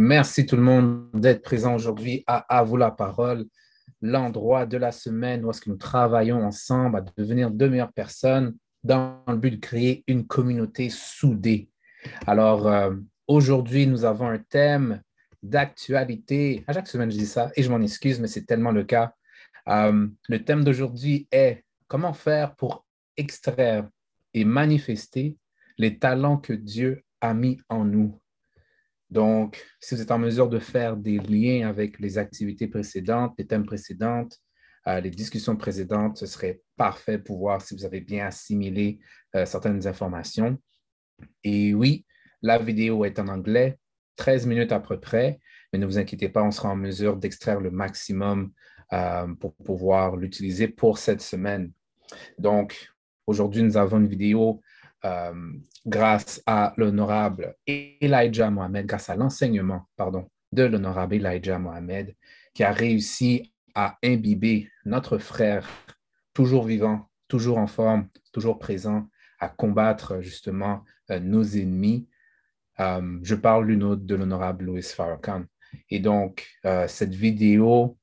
Merci tout le monde d'être présent aujourd'hui à À vous la parole, l'endroit de la semaine où est-ce que nous travaillons ensemble à devenir de meilleures personnes dans le but de créer une communauté soudée. Alors, euh, aujourd'hui, nous avons un thème d'actualité. À chaque semaine, je dis ça et je m'en excuse, mais c'est tellement le cas. Euh, le thème d'aujourd'hui est comment faire pour extraire et manifester les talents que Dieu a mis en nous. Donc, si vous êtes en mesure de faire des liens avec les activités précédentes, les thèmes précédents, euh, les discussions précédentes, ce serait parfait pour voir si vous avez bien assimilé euh, certaines informations. Et oui, la vidéo est en anglais, 13 minutes à peu près, mais ne vous inquiétez pas, on sera en mesure d'extraire le maximum euh, pour pouvoir l'utiliser pour cette semaine. Donc, aujourd'hui, nous avons une vidéo grâce à l'honorable Elijah Mohamed, grâce à l'enseignement, pardon, de l'honorable Elijah Mohamed, qui a réussi à imbiber notre frère, toujours vivant, toujours en forme, toujours présent, à combattre justement euh, nos ennemis. Euh, je parle l'une autre de l'honorable Louis Farrakhan. Et donc, cette vidéo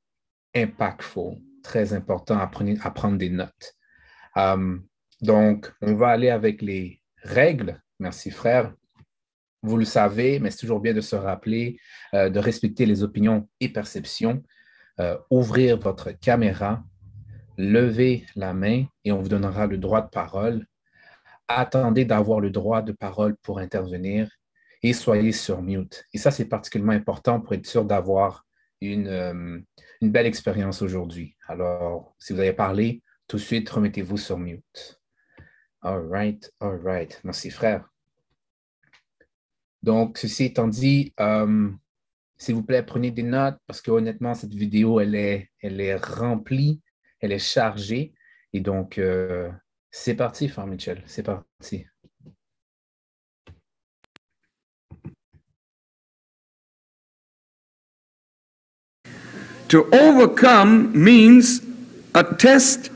impactful, très important à prendre, des notes. Donc, on va aller avec les règles. Merci, frère. Vous le savez, mais c'est toujours bien de se rappeler euh, de respecter les opinions et perceptions. Euh, ouvrir votre caméra, lever la main et on vous donnera le droit de parole. Attendez d'avoir le droit de parole pour intervenir et soyez sur mute. Et ça, c'est particulièrement important pour être sûr d'avoir une, euh, une belle expérience aujourd'hui. Alors, si vous avez parlé, tout de suite, remettez-vous sur mute. All right, all right. Merci, frère. Donc, ceci étant dit, euh, s'il vous plaît, prenez des notes parce que honnêtement, cette vidéo, elle est, elle est remplie, elle est chargée. Et donc, euh, c'est parti, frère Mitchell, c'est parti. To overcome means a test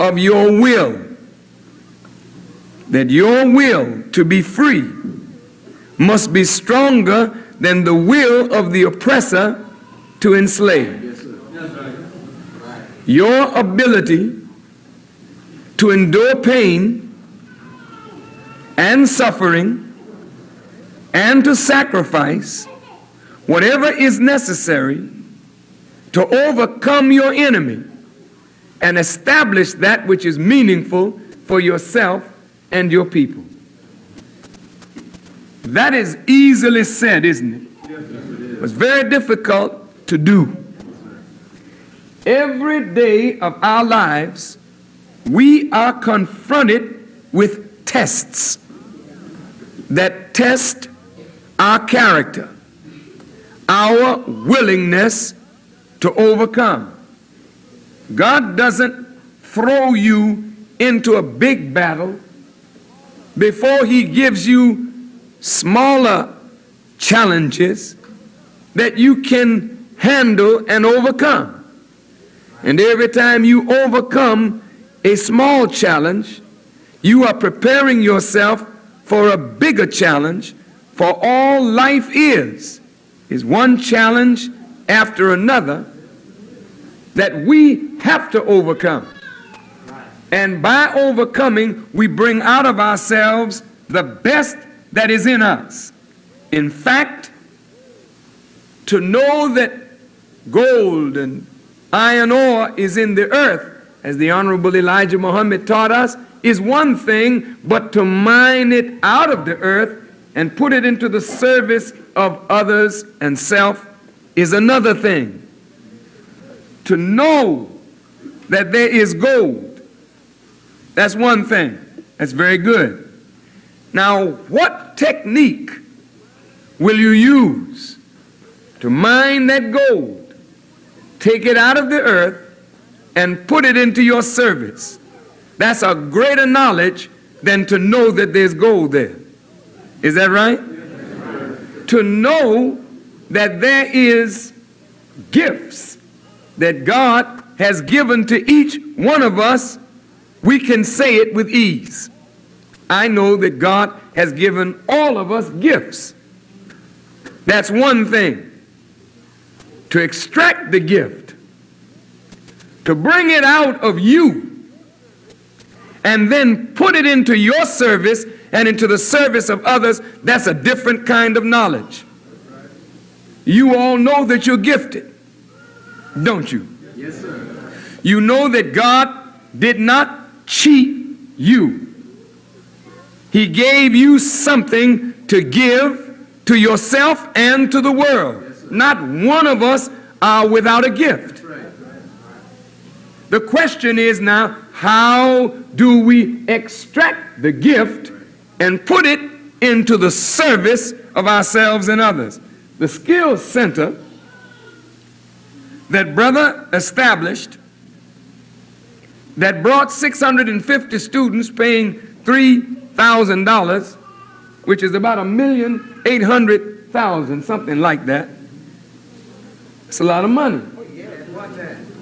of your will. That your will to be free must be stronger than the will of the oppressor to enslave. Your ability to endure pain and suffering and to sacrifice whatever is necessary to overcome your enemy and establish that which is meaningful for yourself and your people. That is easily said, isn't it? It's very difficult to do. Every day of our lives, we are confronted with tests that test our character, our willingness to overcome. God doesn't throw you into a big battle before He gives you smaller challenges that you can handle and overcome. And every time you overcome a small challenge, you are preparing yourself for a bigger challenge, for all life is, is one challenge after another that we have to overcome. And by overcoming, we bring out of ourselves the best that is in us. In fact, to know that gold and iron ore is in the earth, as the Honorable Elijah Muhammad taught us, is one thing, but to mine it out of the earth and put it into the service of others and self is another thing. To know that there is gold that's one thing. That's very good. Now, what technique will you use to mine that gold, take it out of the earth, and put it into your service? That's a greater knowledge than to know that there's gold there. Is that right? To know that there is gifts that God has given to each one of us we can say it with ease. I know that God has given all of us gifts. That's one thing. To extract the gift, to bring it out of you, and then put it into your service and into the service of others, that's a different kind of knowledge. You all know that you're gifted, don't you? Yes, sir. You know that God did not cheat you. He gave you something to give to yourself and to the world. Not one of us are without a gift. The question is now, how do we extract the gift and put it into the service of ourselves and others? The Skills Center that brother established that brought 650 students paying $3,000, which is about a million eight hundred thousand, something like that. It's a lot of money.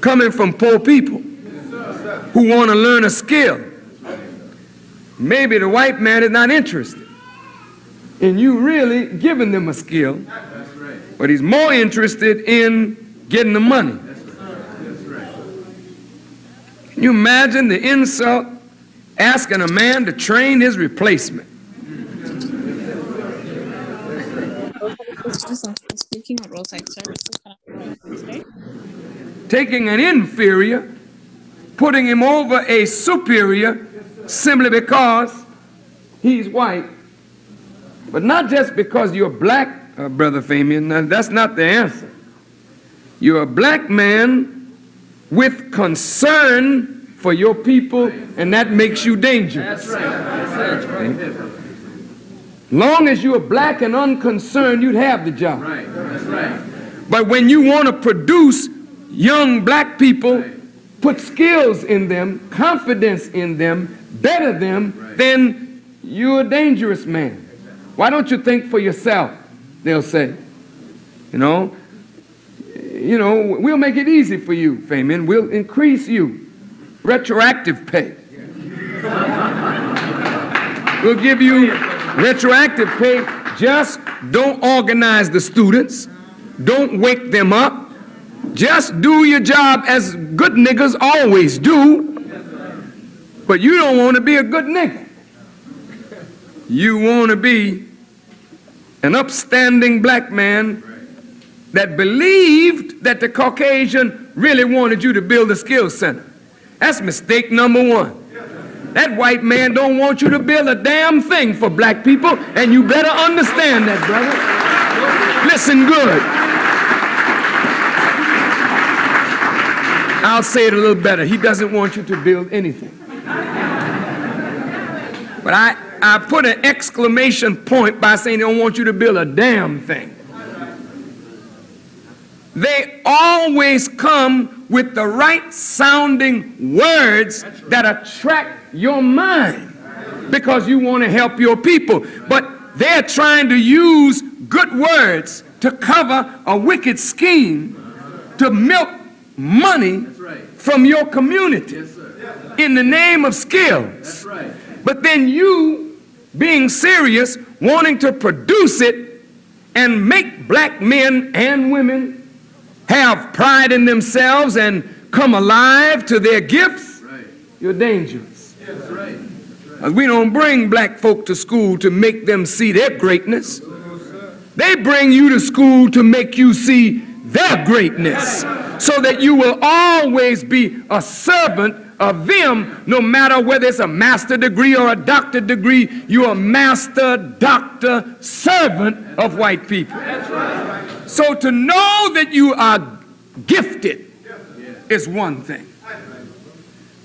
Coming from poor people who want to learn a skill. Maybe the white man is not interested in you really giving them a skill, but he's more interested in getting the money. You imagine the insult asking a man to train his replacement? Taking an inferior, putting him over a superior simply because he's white. But not just because you're black, uh, Brother Famian. That's not the answer. You're a black man with concern for your people, and that makes you dangerous. Long as you are black and unconcerned, you'd have the job. Right. That's right. But when you want to produce young black people, put skills in them, confidence in them, better them, then you're a dangerous man. Why don't you think for yourself? They'll say. You know, you know, we'll make it easy for you, Fabian. We'll increase you. Retroactive pay. We'll give you retroactive pay. Just don't organize the students. Don't wake them up. Just do your job as good niggas always do. But you don't want to be a good nigga. You want to be an upstanding black man that believed that the Caucasian really wanted you to build a skills center. That's mistake number one. That white man don't want you to build a damn thing for black people, and you better understand that, brother. Listen good. I'll say it a little better. He doesn't want you to build anything. But I, I put an exclamation point by saying they don't want you to build a damn thing. They always come with the right sounding words that attract your mind because you want to help your people. But they're trying to use good words to cover a wicked scheme to milk money from your community in the name of skills. But then you, being serious, wanting to produce it and make black men and women have pride in themselves and come alive to their gifts, you're dangerous. Uh, We don't bring black folk to school to make them see their greatness. They bring you to school to make you see their greatness so that you will always be a servant of them, no matter whether it's a master degree or a doctor degree. You're a master, doctor, servant of white people. So to know that you are gifted is one thing.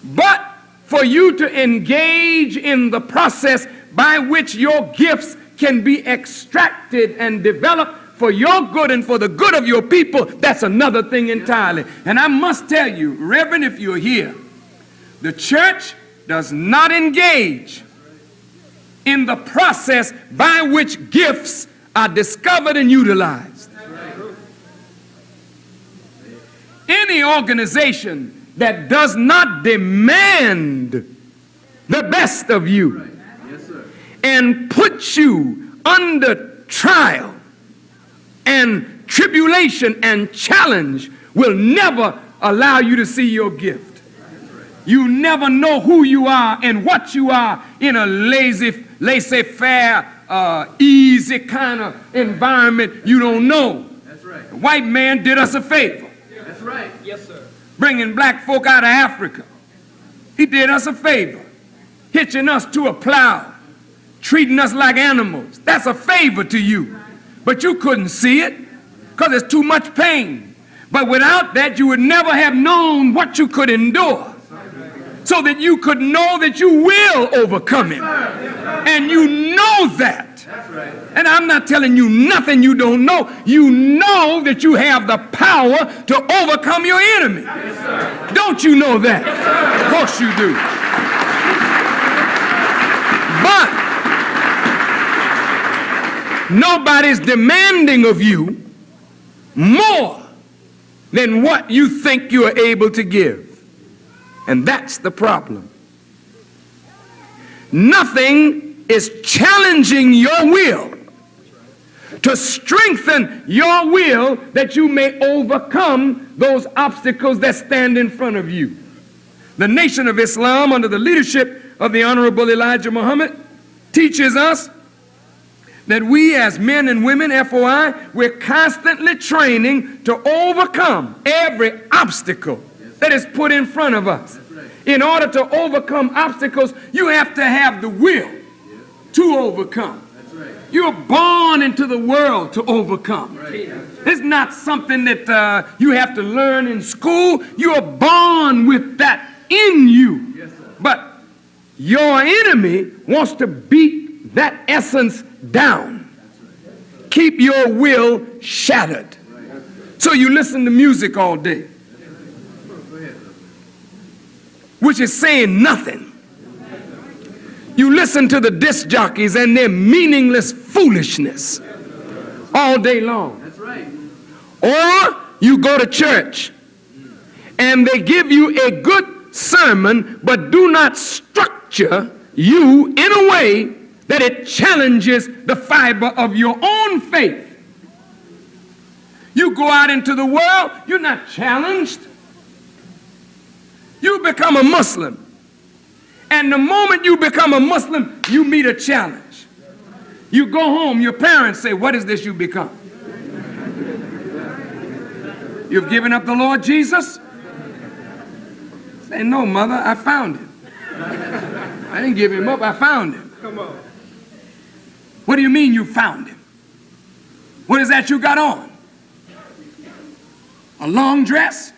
But for you to engage in the process by which your gifts can be extracted and developed for your good and for the good of your people, that's another thing entirely. And I must tell you, Reverend, if you're here, the church does not engage in the process by which gifts are discovered and utilized. Any organization that does not demand the best of you and put you under trial and tribulation and challenge will never allow you to see your gift. You never know who you are and what you are in a lazy, laissez-faire, uh, easy kind of environment. You don't know. The white man did us a favor, right. Yes, sir. bringing black folk out of Africa. He did us a favor, hitching us to a plow, treating us like animals. That's a favor to you. But you couldn't see it because it's too much pain. But without that, you would never have known what you could endure. So that you could know that you will overcome him. And you know that. And I'm not telling you nothing you don't know. You know that you have the power to overcome your enemy. Don't you know that? Of course you do. But nobody's demanding of you more than what you think you are able to give. And that's the problem. Nothing is challenging your will to strengthen your will that you may overcome those obstacles that stand in front of you. The Nation of Islam, under the leadership of the Honorable Elijah Muhammad, teaches us that we as men and women, FOI, we're constantly training to overcome every obstacle that is put in front of us. In order to overcome obstacles, you have to have the will to overcome. You're born into the world to overcome. It's not something that uh, you have to learn in school. You are born with that in you. But your enemy wants to beat that essence down. Keep your will shattered. So you listen to music all day, which is saying nothing. You listen to the disc jockeys and their meaningless foolishness all day long. That's right. Or you go to church and they give you a good sermon, but do not structure you in a way that it challenges the fiber of your own faith. You go out into the world, you're not challenged. You become a Muslim. And the moment you become a Muslim, you meet a challenge. You go home, your parents say, What is this you become? You've given up the Lord Jesus? Say, No, mother, I found him. I didn't give him up, I found him. Come on. What do you mean you found him? What is that you got on? A long dress?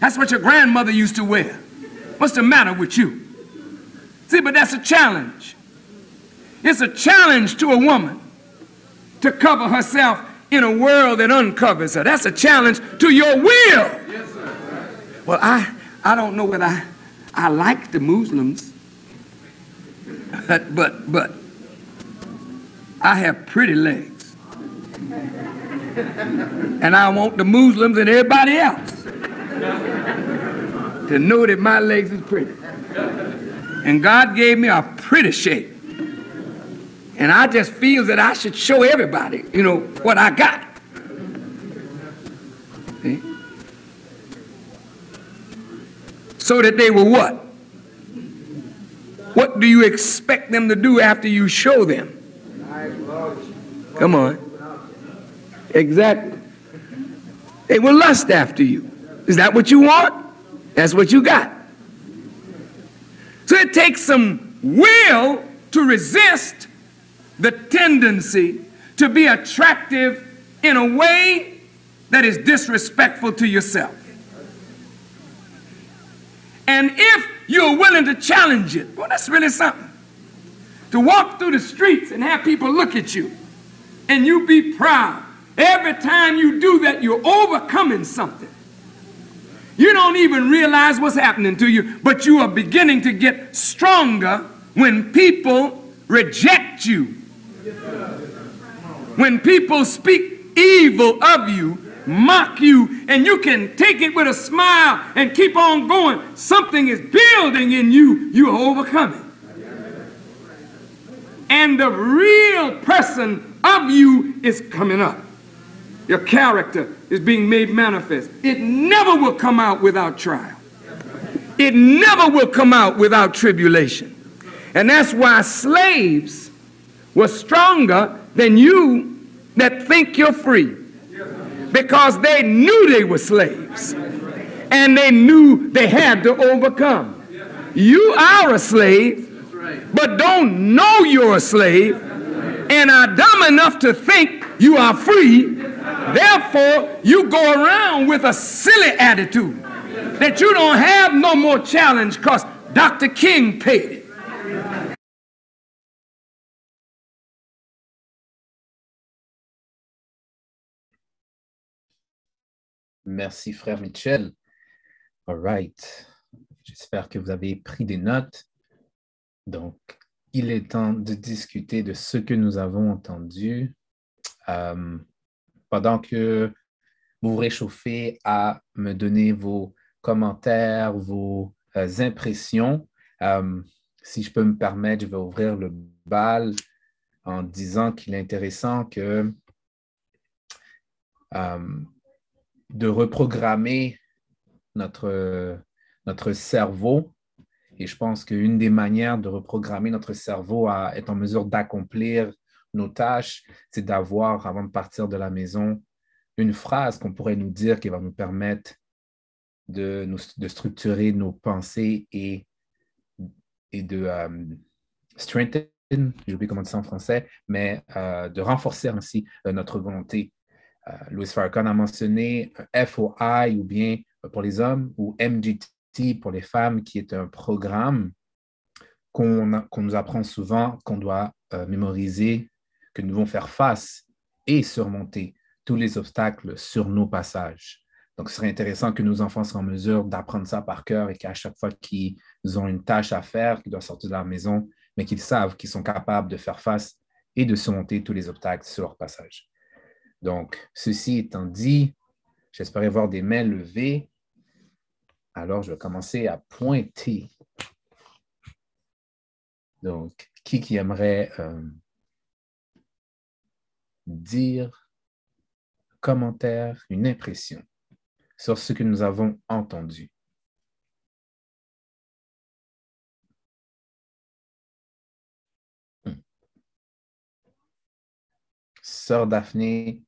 That's what your grandmother used to wear. What's the matter with you? See, but that's a challenge. It's a challenge to a woman to cover herself in a world that uncovers her. That's a challenge to your will. Yes, sir. Well, I, I don't know whether I, I like the Muslims, but, but, but I have pretty legs. And I want the Muslims and everybody else to know that my legs is pretty. And God gave me a pretty shape. And I just feel that I should show everybody, you know, what I got. See? So that they will what? What do you expect them to do after you show them? Come on. Exactly. They will lust after you. Is that what you want? That's what you got. So it takes some will to resist the tendency to be attractive in a way that is disrespectful to yourself. And if you're willing to challenge it, well, that's really something. To walk through the streets and have people look at you and you be proud. Every time you do that, you're overcoming something. You don't even realize what's happening to you, but you are beginning to get stronger when people reject you. When people speak evil of you, mock you, and you can take it with a smile and keep on going. Something is building in you, you are overcoming. and the real person of you is coming up. Your character is being made manifest. It never will come out without trial. It never will come out without tribulation. And that's why slaves were stronger than you that think you're free. Because they knew they were slaves. And they knew they had to overcome. You are a slave, but don't know you're a slave, and are dumb enough to think you are free. Therefore, you go around with a silly attitude that you don't have no more challenge because Dr. King paid it. Merci, frère Michel. All right. J'espère que vous avez pris des notes. Donc, il est temps de discuter de ce que nous avons entendu. Euh, pendant que vous vous réchauffez à me donner vos commentaires, vos euh, impressions, euh, si je peux me permettre, je vais ouvrir le bal en disant qu'il est intéressant que de reprogrammer notre, notre cerveau. Et je pense qu'une des manières de reprogrammer notre cerveau à être en mesure d'accomplir nos tâches, c'est d'avoir, avant de partir de la maison, une phrase qu'on pourrait nous dire qui va nous permettre de, structurer nos pensées et, et de euh, strengthen, j'ai oublié comment dire ça en français, mais euh, de renforcer ainsi euh, notre volonté. Louis Farrakhan a mentionné FOI ou bien pour les hommes ou MGT pour les femmes, qui est un programme qu'on nous apprend souvent, qu'on doit mémoriser, que nous devons faire face et surmonter tous les obstacles sur nos passages. Donc, ce serait intéressant que nos enfants soient en mesure d'apprendre ça par cœur et qu'à chaque fois qu'ils ont une tâche à faire, qu'ils doivent sortir de la maison, mais qu'ils savent qu'ils sont capables de faire face et de surmonter tous les obstacles sur leur passage. Donc, ceci étant dit, j'espérais voir des mains levées. Alors, je vais commencer à pointer. Donc, qui qui aimerait euh, dire commentaire, une impression sur ce que nous avons entendu. Hmm. Sœur Daphné,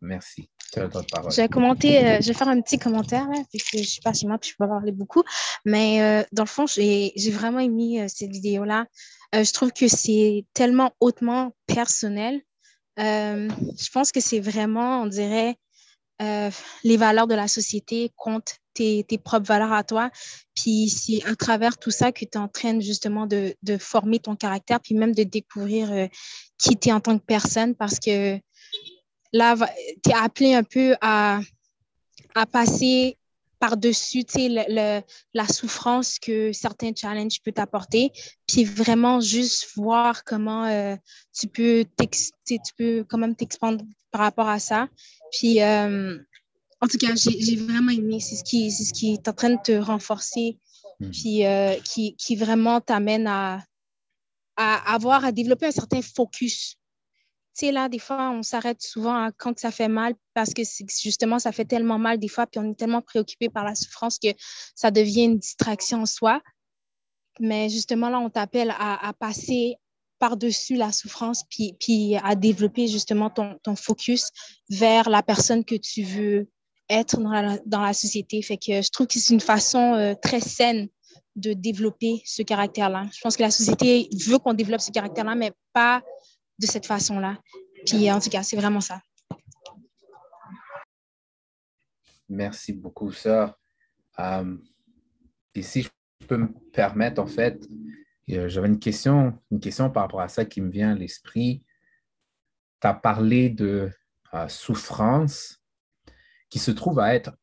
merci. Je vais commenter, euh, je vais faire un petit commentaire, là, puisque je suis pas chez moi, puis je peux pas parler beaucoup. Mais euh, dans le fond, j'ai vraiment aimé euh, cette vidéo-là. je trouve que c'est tellement hautement personnel. Je pense que c'est vraiment, on dirait, euh, les valeurs de la société contre tes, propres valeurs à toi. Puis c'est à travers tout ça que tu es en train justement de, former ton caractère, puis même de découvrir euh, qui tu es en tant que personne parce que là, tu es appelé un peu à passer par-dessus le, la souffrance que certains challenges peuvent t'apporter, puis vraiment juste voir comment euh, tu peux tu peux quand même t'expandre par rapport à ça. Puis, euh, en tout cas, j'ai vraiment aimé. C'est ce, qui, ce qui est en train de te renforcer, hmm. puis euh, qui, qui vraiment t'amène à, à avoir, à développer un certain focus sais, là, des fois, on s'arrête souvent quand ça fait mal parce que justement, ça fait tellement mal des fois, puis on est tellement préoccupé par la souffrance que ça devient une distraction en soi. Mais justement, là, on t'appelle à, passer par-dessus la souffrance, puis, puis à développer justement ton, ton, focus vers la personne que tu veux être dans la, dans la société. Fait que je trouve que c'est une façon euh, très saine de développer ce caractère-là. Je pense que la société veut qu'on développe ce caractère-là, mais pas de cette façon-là. Puis en tout cas, c'est vraiment ça. Merci beaucoup. Euh, et si je peux me permettre, en fait, euh, j'avais une question, une question par rapport à ça qui me vient à l'esprit. Tu as parlé de euh, souffrance qui se trouve à être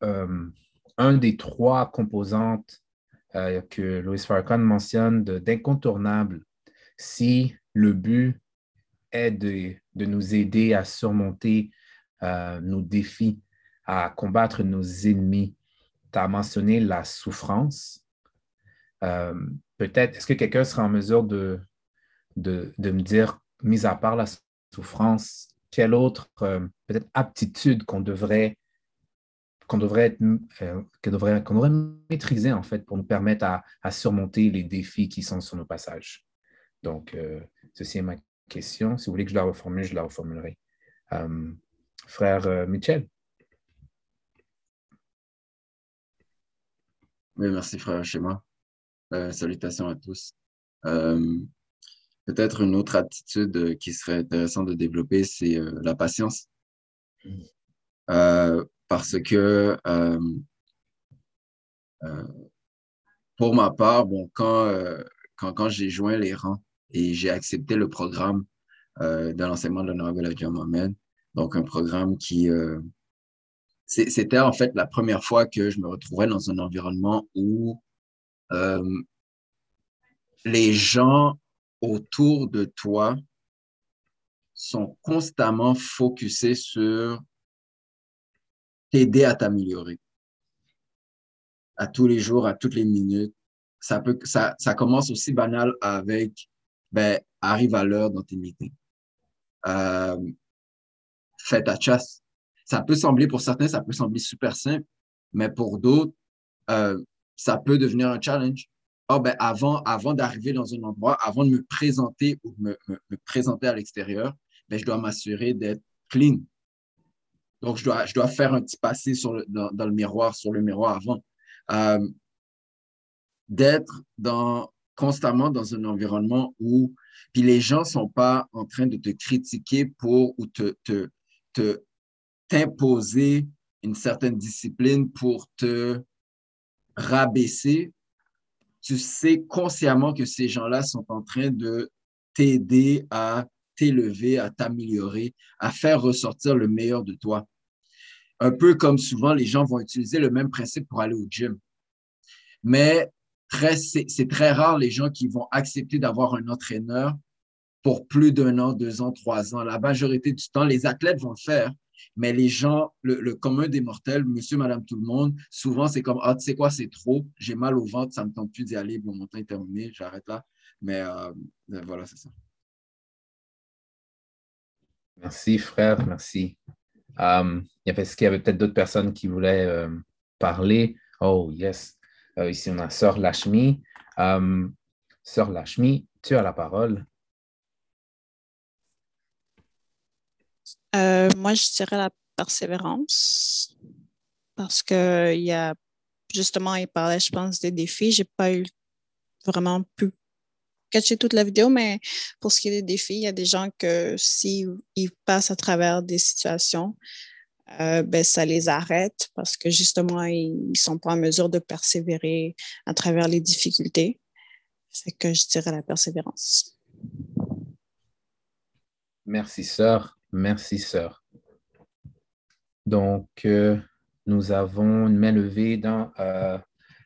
un des trois composantes que Louis Farrakhan mentionne d'incontournable si le but est de, nous aider à surmonter euh, nos défis, à combattre nos ennemis. Tu as mentionné la souffrance. Euh, peut-être, est-ce que quelqu'un sera en mesure de, de, me dire, mis à part la souffrance, quelle autre euh, aptitude qu'on devrait qu'on devrait, euh, devrait, qu'on devrait maîtriser en fait pour nous permettre à, surmonter les défis qui sont sur nos passages? Donc, ceci est ma question. Si vous voulez que je la reformule, je la reformulerai. frère Michel. Oui, merci frère Schéma. salutations à tous. Euh, peut-être une autre attitude euh, qui serait intéressante de développer, c'est euh, la patience. parce que pour ma part, bon, quand, quand, quand j'ai joint les rangs et j'ai accepté le programme de l'enseignement de l'honorable Elijah Mohamed, donc un programme qui, c'était en fait la première fois que je me retrouvais dans un environnement où les gens autour de toi sont constamment focusés sur t'aider à t'améliorer. À tous les jours, à toutes les minutes. Ça, peut, ça, ça commence aussi banal avec, ben, arrive à l'heure dans tes meetings. Euh, fais ta chasse. Ça peut sembler, pour certains, ça peut sembler super simple, mais pour d'autres, euh, ça peut devenir un challenge oh, ben, avant, avant d'arriver dans un endroit, avant de me présenter ou me, me, présenter à l'extérieur, ben, je dois m'assurer d'être clean. Donc, je dois, je dois faire un petit passé dans, dans, le miroir, sur le miroir avant. Euh, d'être dans, constamment dans un environnement où puis les gens sont pas en train de te critiquer pour ou te, te t'imposer une certaine discipline pour te rabaisser tu sais consciemment que ces gens-là sont en train de t'aider à t'élever, à t'améliorer, à faire ressortir le meilleur de toi. Un peu comme souvent les gens vont utiliser le même principe pour aller au gym. Mais c'est très rare les gens qui vont accepter d'avoir un entraîneur pour plus d'un an, deux ans, trois ans. La majorité du temps, les athlètes vont le faire, mais les gens, le, commun des mortels, monsieur, madame, tout le monde, souvent, c'est comme, ah, tu sais quoi, c'est trop, j'ai mal au ventre, ça ne me tente plus d'y aller, bon, mon temps est terminé, j'arrête là. Mais euh, ben, voilà, c'est ça. Merci, frère, merci. Um, qu'il y avait peut-être d'autres personnes qui voulaient euh, parler? Oh, yes. Euh, ici, on a Sœur Lachmi. Um, Sœur Lachmi, tu as la parole. Euh, moi, je dirais la persévérance parce qu'il y a justement, il parlait, je pense, des défis. Je n'ai pas eu vraiment pu catcher toute la vidéo, mais pour ce qui est des défis, il y a des gens que s'ils passent à travers des situations, euh, ben, ça les arrête parce que justement, ils ne sont pas en mesure de persévérer à travers les difficultés. C'est que je dirais la persévérance. Merci, sœur. Merci, sœur. Donc, euh, nous avons une main levée dans euh,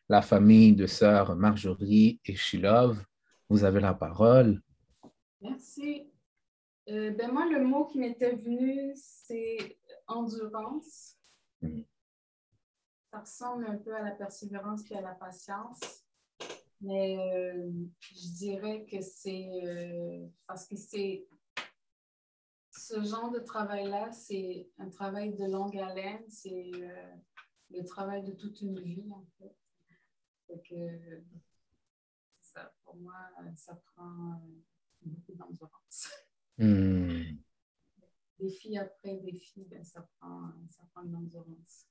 la famille de sœur Marjorie et Shilov. Vous avez la parole. Merci. Euh, ben moi, le mot qui m'était venu, c'est endurance. Mm. Ça ressemble un peu à la persévérance et à la patience. Mais je dirais que c'est parce que c'est ce genre de travail-là, c'est un travail de longue haleine, c'est euh, le travail de toute une vie, en fait. Donc, ça, pour moi, ça prend euh, beaucoup d'endurance. Hmm. Défi après défi, ben, ça, prend, ça prend de l'endurance.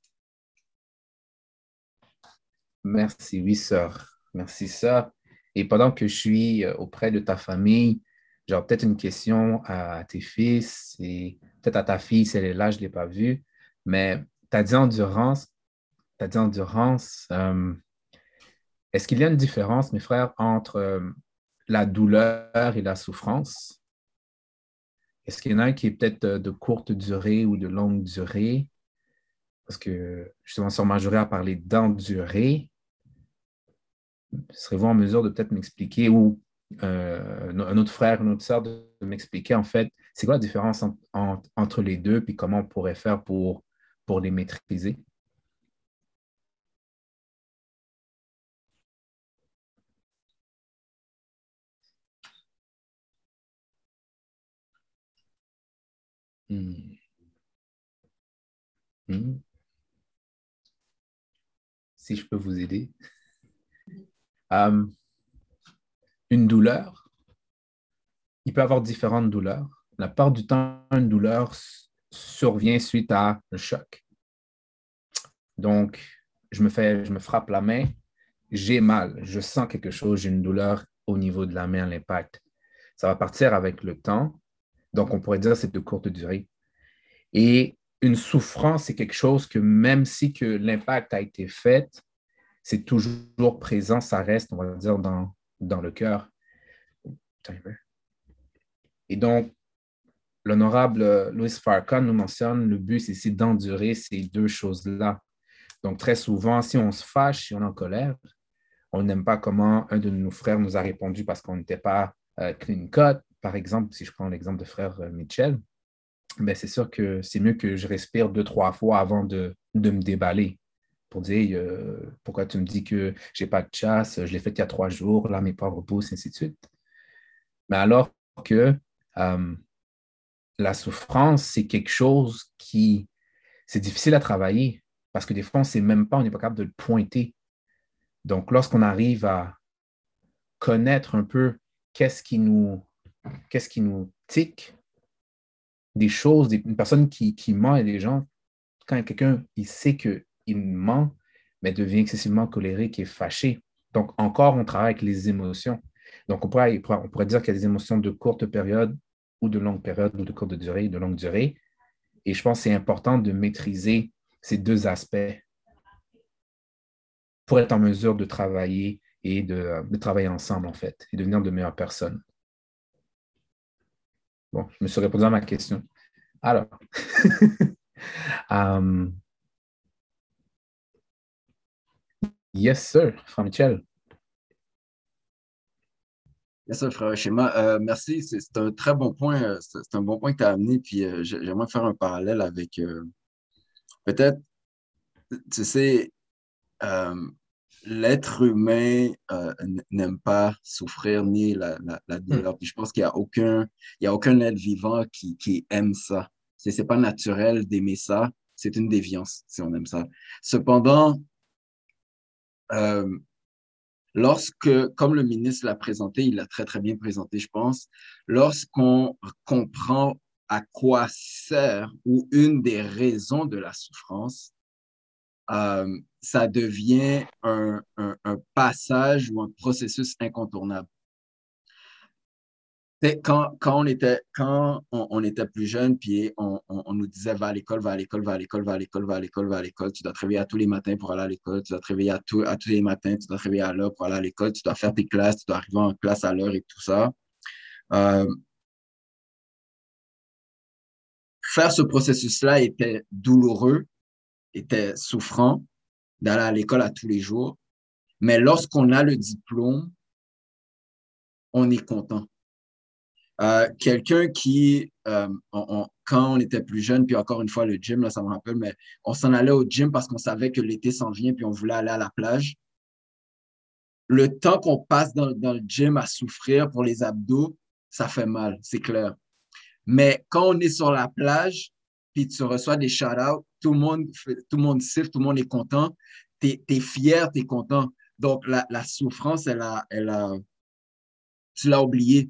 Merci, oui, sœur. Merci, sœur. Et pendant que je suis euh, auprès de ta famille, genre peut-être une question à tes fils et peut-être à ta fille si elle est là, je ne l'ai pas vue, mais tu as dit endurance, dit endurance. Euh, est-ce qu'il y a une différence, mes frères, entre euh, la douleur et la souffrance? Est-ce qu'il y en a un qui est peut-être de courte durée ou de longue durée? Parce que justement, sur Majoré a parlé d'endurer. Serez-vous en mesure de peut-être m'expliquer ou euh, un autre frère, une autre sœur de, m'expliquer en fait c'est quoi la différence entre les deux, puis comment on pourrait faire pour, pour les maîtriser? Hmm. Hmm. Si je peux vous aider. Euh, une douleur, il peut y avoir différentes douleurs. La part du temps, une douleur survient suite à un choc. Donc, je me, fais, je me frappe la main, j'ai mal, je sens quelque chose, j'ai une douleur au niveau de la main, l'impact. Ça va partir avec le temps. Donc, on pourrait dire que c'est de courte durée. Et une souffrance, c'est quelque chose que même si que l'impact a été fait, c'est toujours présent, ça reste, on va dire, dans, dans le cœur. Et donc, l'honorable Louis Farrakhan nous mentionne, le but, c'est d'endurer ces deux choses-là. Donc, très souvent, si on se fâche, si on est en colère, on n'aime pas comment un de nos frères nous a répondu parce qu'on n'était pas euh, clean cut, par exemple, si je prends l'exemple de frère euh, Mitchell, ben c'est sûr que c'est mieux que je respire deux, trois fois avant de, me déballer pour dire euh, pourquoi tu me dis que je n'ai pas de chasse, je l'ai fait il y a trois jours, là mes pauvres pouces, ainsi de suite. Mais alors que la souffrance, c'est quelque chose qui, c'est difficile à travailler parce que des fois, on ne sait même pas, on n'est pas capable de le pointer. Donc, lorsqu'on arrive à connaître un peu qu'est-ce qui nous, qu'est-ce qui nous tique, des choses, une personne qui, qui ment et des gens, quand quelqu'un il sait qu'il ment, mais devient excessivement colérique et fâché. Donc, encore, on travaille avec les émotions. Donc, on pourrait, on pourrait dire qu'il y a des émotions de courte période ou de longue période ou de courte durée, de longue durée. Et je pense que c'est important de maîtriser ces deux aspects pour être en mesure de travailler et de, travailler ensemble, en fait, et devenir de meilleures personnes. Bon, je me suis répondu à ma question. Alors, um, yes, sir, Frère Michel. Yes, sir, frère Schéma. Euh, merci, c'est un très bon point. Euh, c'est un bon point que tu as amené. Puis euh, j'aimerais faire un parallèle avec peut-être, tu sais, l'être humain euh, n'aime pas souffrir ni la, la, hmm. douleur. Puis je pense qu'il n'y a, aucun, il y a aucun être vivant qui, qui aime ça. Ce n'est pas naturel d'aimer ça. C'est une déviance si on aime ça. Cependant, euh, lorsque, comme le ministre l'a présenté, il l'a très, très bien présenté, je pense, lorsqu'on comprend à quoi sert ou une des raisons de la souffrance, euh, ça devient un, passage ou un processus incontournable. Quand, on, était plus jeune, puis on, nous disait va à l'école, va à l'école, va à l'école, va à l'école, va à l'école, va à l'école, tu dois te réveiller à tous les matins pour aller à l'école, tu dois te réveiller à, tous les matins, tu dois te réveiller à l'heure pour aller à l'école, tu dois faire tes classes, tu dois arriver en classe à l'heure et tout ça. Euh, faire ce processus-là était douloureux, était souffrant d'aller à l'école à tous les jours. Mais lorsqu'on a le diplôme, on est content. Euh, quelqu'un qui, euh, quand on était plus jeune, puis encore une fois, le gym, là, ça me rappelle, mais on s'en allait au gym parce qu'on savait que l'été s'en vient, puis on voulait aller à la plage. Le temps qu'on passe dans, dans le gym à souffrir pour les abdos, ça fait mal, c'est clair. Mais quand on est sur la plage, puis tu reçois des shout-outs, tout le monde, tout le monde siffle, tout le monde est content, tu es, fier, tu es content. Donc, la, souffrance, elle a, elle a, tu l'as oublié.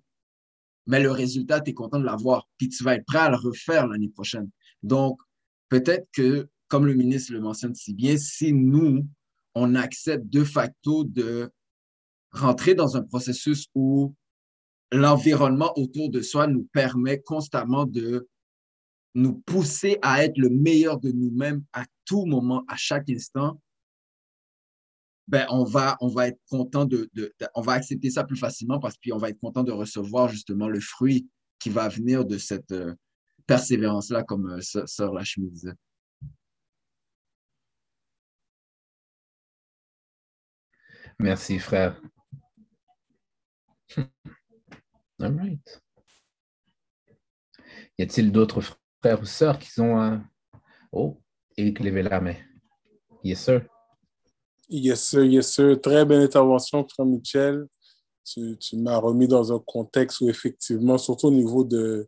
Mais le résultat, tu es content de l'avoir. Puis tu vas être prêt à le refaire l'année prochaine. Donc, peut-être que, comme le ministre le mentionne si bien, si nous, on accepte de facto de rentrer dans un processus où l'environnement autour de soi nous permet constamment de nous pousser à être le meilleur de nous-mêmes à tout moment, à chaque instant, ben, on va, on va être content de, on va accepter ça plus facilement parce qu'on va être content de recevoir justement le fruit qui va venir de cette euh, persévérance-là, comme euh, Sœur Lachmi disait. Merci, frère. All right. Y a-t-il d'autres frères ou sœurs qui ont un. Oh, Eric levez la main. Yes, sir. Yes, sir, yes, sir. Très belle intervention, frère Michel. Tu, tu m'as remis dans un contexte où, effectivement, surtout au niveau de,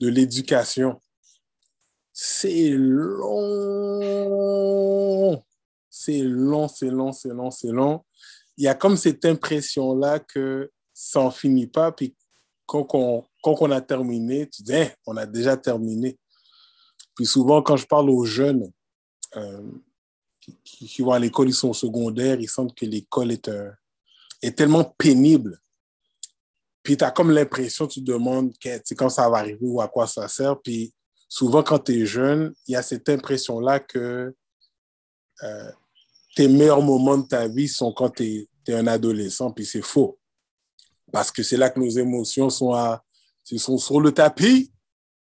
de l'éducation, c'est long. C'est long, c'est long, c'est long, c'est long. Il y a comme cette impression-là que ça n'en finit pas. Puis quand on, quand on a terminé, tu dis, hein, on a déjà terminé. Puis souvent, quand je parle aux jeunes euh, qui, vont à l'école, ils sont au secondaire, ils sentent que l'école est, est tellement pénible. Puis tu as comme l'impression, tu te demandes quand ça va arriver ou à quoi ça sert. Puis souvent, quand tu es jeune, il y a cette impression-là que euh, tes meilleurs moments de ta vie sont quand tu es, un adolescent, puis c'est faux. Parce que c'est là que nos émotions sont, sont sur le tapis.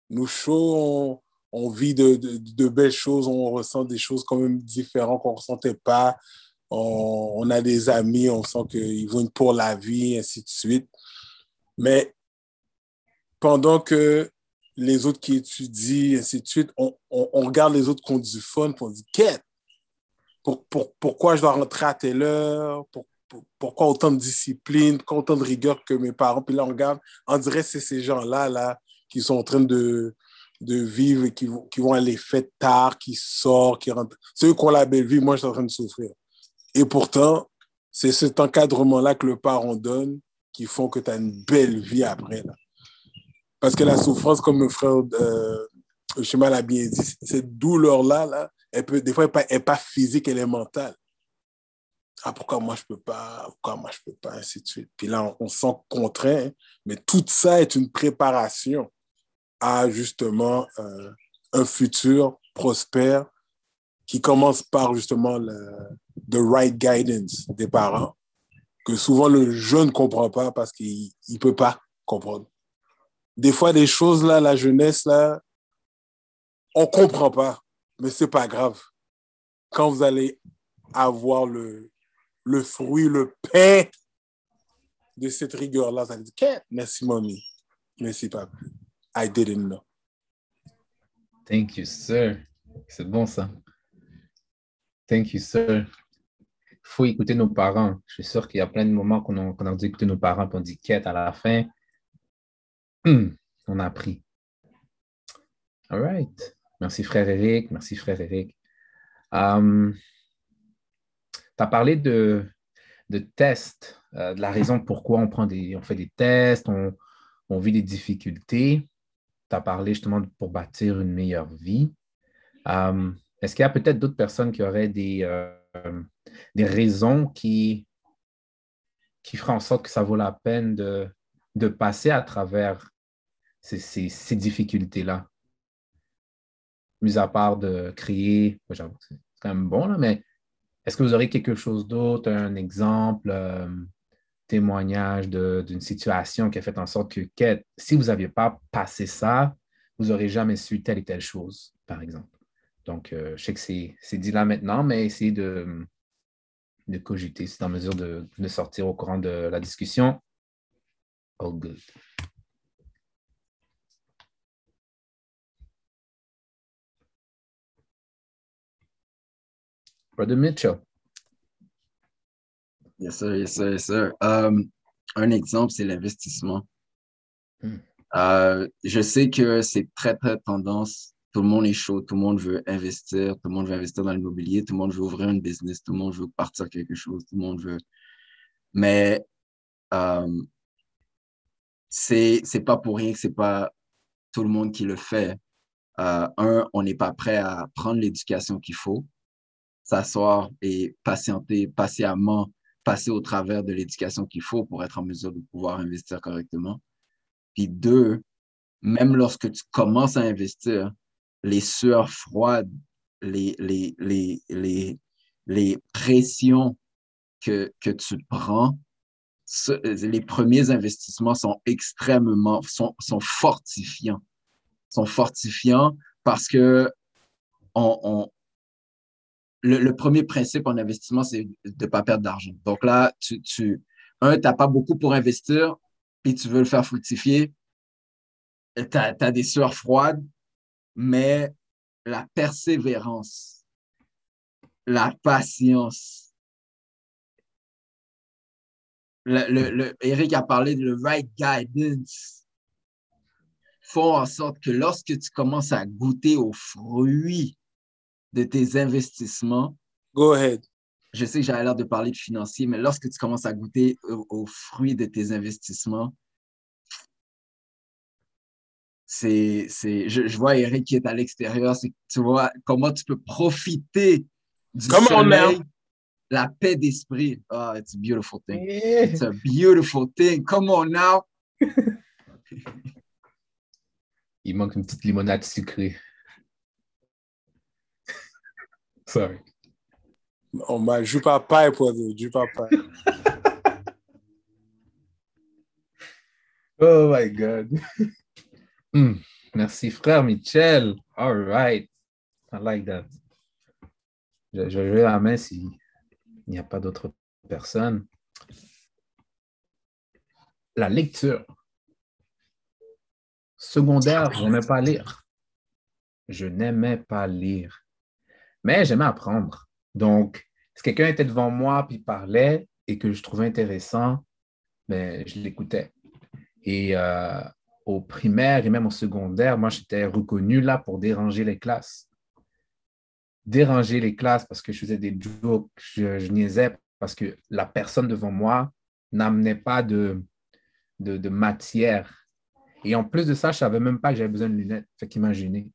Nous chauds, on, vit de, de, belles choses, on ressent des choses quand même différentes qu'on ne ressentait pas. On, on, a des amis, on sent qu'ils vont pour la vie, ainsi de suite. Mais pendant que les autres qui étudient, ainsi de suite, on, on, regarde les autres qui ont du fun, puis on dit, quête, pour, pour, pourquoi je dois rentrer à telle heure, pour, pourquoi autant de discipline, pourquoi autant de rigueur que mes parents? Puis là, on regarde, on dirait que c'est ces gens-là là, qui sont en train de, de vivre qui, qui vont aller fêter tard, qui sortent, qui rentrent. Ceux qui ont la belle vie, moi, je suis en train de souffrir. Et pourtant, c'est cet encadrement-là que le parent donne qui font que tu as une belle vie après. Là. Parce que la souffrance, comme mon frère euh, chemin l'a bien dit, cette douleur-là, là, elle peut, des fois, elle n'est pas, pas, physique, elle est mentale. Ah, pourquoi moi je peux pas, pourquoi moi je peux pas, ainsi de suite. Puis là, on, se sent contraint, mais tout ça est une préparation à justement euh, un futur prospère qui commence par justement le the right guidance des parents, que souvent le jeune ne comprend pas parce qu'il ne peut pas comprendre. Des fois, des choses là, la jeunesse là, on ne comprend pas, mais ce n'est pas grave. Quand vous allez avoir le, le fruit, le pain de cette rigueur-là. Ça dit, merci, mamie. Merci, papa. I didn't know. Thank you, sir. C'est bon, ça. Thank you, sir. Il faut écouter nos parents. Je suis sûr qu'il y a plein de moments qu'on a, dû écouter nos parents et on dit quête à la fin. Hmm, on a appris. All right. Merci, frère Eric. Merci, frère Eric. Um, tu as parlé de, de tests, euh, de la raison pourquoi on, prend des, on fait des tests, on vit des difficultés. Tu as parlé justement pour bâtir une meilleure vie. Euh, est-ce qu'il y a peut-être d'autres personnes qui auraient des, euh, des raisons qui, qui feraient en sorte que ça vaut la peine de, de passer à travers ces, ces, difficultés-là? Mis à part de j'avoue, c'est quand même bon, là, mais est-ce que vous aurez quelque chose d'autre, un exemple, euh, témoignage d'une situation qui a fait en sorte que, si vous n'aviez pas passé ça, vous n'aurez jamais su telle et telle chose, par exemple. Donc, euh, je sais que c'est dit là maintenant, mais essayez de, de cogiter, c'est en mesure de, de sortir au courant de la discussion. All good. Brother Mitchell. Yes, sir, yes, sir, yes, sir. Um, un exemple, c'est l'investissement. Hmm. Uh, je sais que c'est très, très tendance. Tout le monde est chaud, tout le monde veut investir, tout le monde veut investir dans l'immobilier, tout le monde veut ouvrir une business, tout le monde veut partir quelque chose, tout le monde veut. Mais um, c'est pas pour rien que c'est pas tout le monde qui le fait. Uh, un, on n'est pas prêt à prendre l'éducation qu'il faut s'asseoir et patienter patiemment, passer au travers de l'éducation qu'il faut pour être en mesure de pouvoir investir correctement. Puis deux, même lorsque tu commences à investir, les sueurs froides, les, les, les, les, les pressions que, que tu prends, les premiers investissements sont extrêmement, sont, sont fortifiants. Sont fortifiants parce que on, le, premier principe en investissement, c'est de ne pas perdre d'argent. Donc là, tu, tu un, tu n'as pas beaucoup pour investir, puis tu veux le faire fructifier. Tu as, des sueurs froides, mais la persévérance, la patience. Le, le, Eric a parlé de le right guidance. font en sorte que lorsque tu commences à goûter aux fruits de tes investissements, Go ahead. je sais que j'avais l'air de parler de financier, mais lorsque tu commences à goûter aux, aux fruits de tes investissements, c'est, c'est, je, je vois Eric qui est à l'extérieur, c'est que tu vois comment tu peux profiter du Come on soleil, la paix d'esprit. Oh, it's a beautiful thing. It's a beautiful thing. Come on now. Il manque une petite limonade sucrée. Sorry. On m'a joue papai, poiso, joue papai. Oh my God. Hmm. Merci, frère Michel. All right. I like that. Je, je vais la main s'il n'y a pas d'autres personnes. La lecture. Secondaire, je n'aimais pas lire. Je n'aimais pas lire. Mais j'aimais apprendre. Donc, si quelqu'un était devant moi puis parlait et que je trouvais intéressant, ben, je l'écoutais. Et euh, au primaire et même au secondaire, moi, j'étais reconnu là pour déranger les classes. Déranger les classes parce que je faisais des jokes, je, je niaisais parce que la personne devant moi n'amenait pas de, de, matière. Et en plus de ça, je ne savais même pas que j'avais besoin de lunettes. Fait qu'imaginez.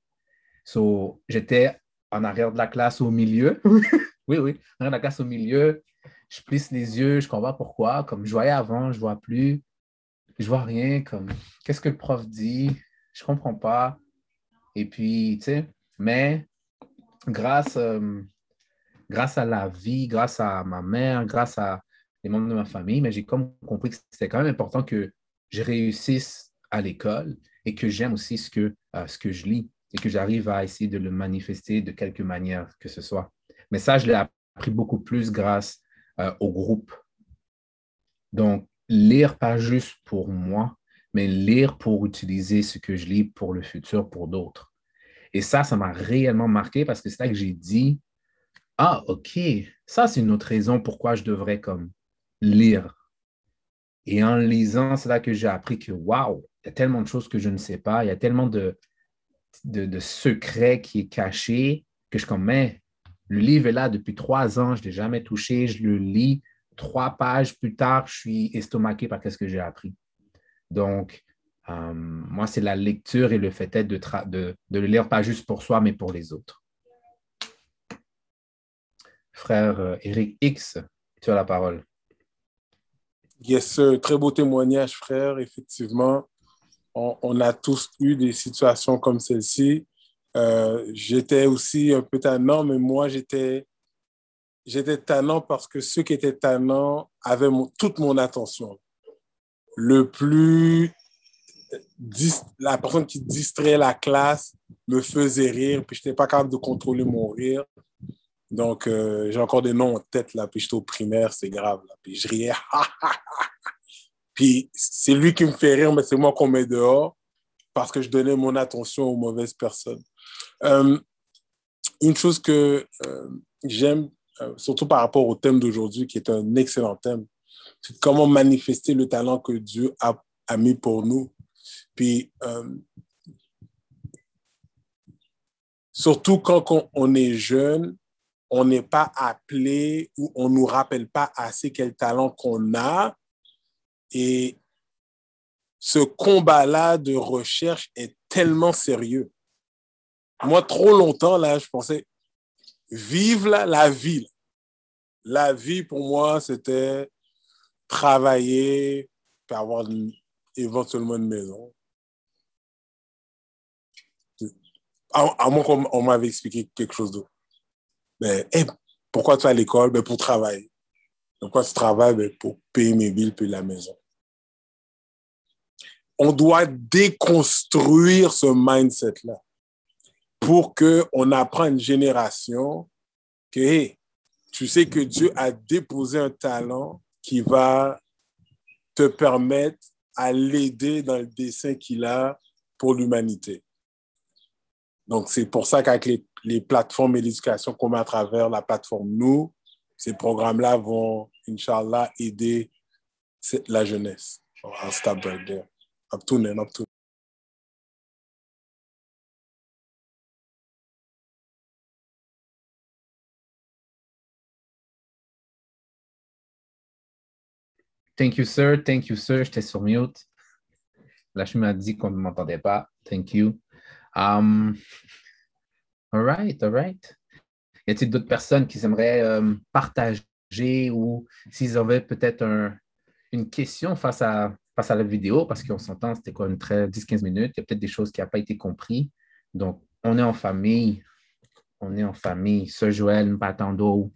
So, j'étais en arrière de la classe au milieu. oui, oui, en arrière de la classe au milieu. Je plisse les yeux, je comprends pourquoi. Comme je voyais avant, je ne vois plus je vois rien, comme qu'est-ce que le prof dit, je comprends pas. Et puis, tu sais, mais grâce, euh, grâce à la vie, grâce à ma mère, grâce à les membres de ma famille, mais j'ai comme compris que c'était quand même important que je réussisse à l'école et que j'aime aussi ce que, euh, ce que je lis et que j'arrive à essayer de le manifester de quelque manière que ce soit. Mais ça, je l'ai appris beaucoup plus grâce euh, au groupe. Donc, lire pas juste pour moi, mais lire pour utiliser ce que je lis pour le futur, pour d'autres. Et ça, ça m'a réellement marqué parce que c'est là que j'ai dit, ah, OK, ça, c'est une autre raison pourquoi je devrais comme lire. Et en lisant, c'est là que j'ai appris que, waouh, il y a tellement de choses que je ne sais pas, il y a tellement de, de, secrets qui est caché que je comme, mais le livre est là depuis trois ans, je ne l'ai jamais touché, je le lis, trois pages plus tard, je suis estomaqué par ce que j'ai appris. Donc, euh, moi, c'est la lecture et le fait de, de, de, le lire pas juste pour soi, mais pour les autres. Frère euh, Eric X, tu as la parole. Yes, sir. Très beau témoignage, frère. Effectivement, on, a tous eu des situations comme celle-ci. Euh, j'étais aussi un peu tannant, mais moi, j'étais j'étais tannant parce que ceux qui étaient tannants avaient toute mon attention. Le plus la personne qui distrait la classe me faisait rire, puis je n'étais pas capable de contrôler mon rire. Donc, euh, j'ai encore des noms en tête, là, puis j'étais au primaire, c'est grave, là, puis je riais. puis c'est lui qui me fait rire, mais c'est moi qu'on met dehors parce que je donnais mon attention aux mauvaises personnes. Euh, une chose que euh, j'aime euh, surtout par rapport au thème d'aujourd'hui, qui est un excellent thème. C'est comment manifester le talent que Dieu a, mis pour nous. Puis, surtout quand on, on est jeune, on n'est pas appelé ou on ne nous rappelle pas assez quel talent qu'on a. Et ce combat-là de recherche est tellement sérieux. Moi, trop longtemps, là, je pensais, vivre la, vie. La vie, pour moi, c'était travailler, avoir éventuellement une maison. À, moins qu'on m'avait expliqué quelque chose d'autre. Mais pourquoi tu vas à l'école? Ben, pour travailler. Pourquoi tu travailles? Ben, pour payer mes billes puis la maison. On doit déconstruire ce mindset-là pour qu'on apprenne une génération que tu sais que Dieu a déposé un talent qui va te permettre à l'aider dans le dessin qu'il a pour l'humanité. Donc, c'est pour ça qu'avec les, les, plateformes et l'éducation qu'on met à travers la plateforme Nous, ces programmes-là vont, Inch'Allah, aider la jeunesse. I'll stop right there a bɛ to nɛn Thank you, sir. Thank you, sir. J'étais sur mute. La chemise m'a dit qu'on ne m'entendait pas. Thank you. Um, all right, all right. Y a-t-il d'autres personnes qui aimeraient euh, partager ou s'ils avaient peut-être une question face à face à la vidéo, parce qu'on s'entend, c'était quoi, une 10-15 minutes, il y a peut-être des choses qui n'ont pas été comprises. Donc, on est en famille, on est en famille. Sœur Joël Mpatando,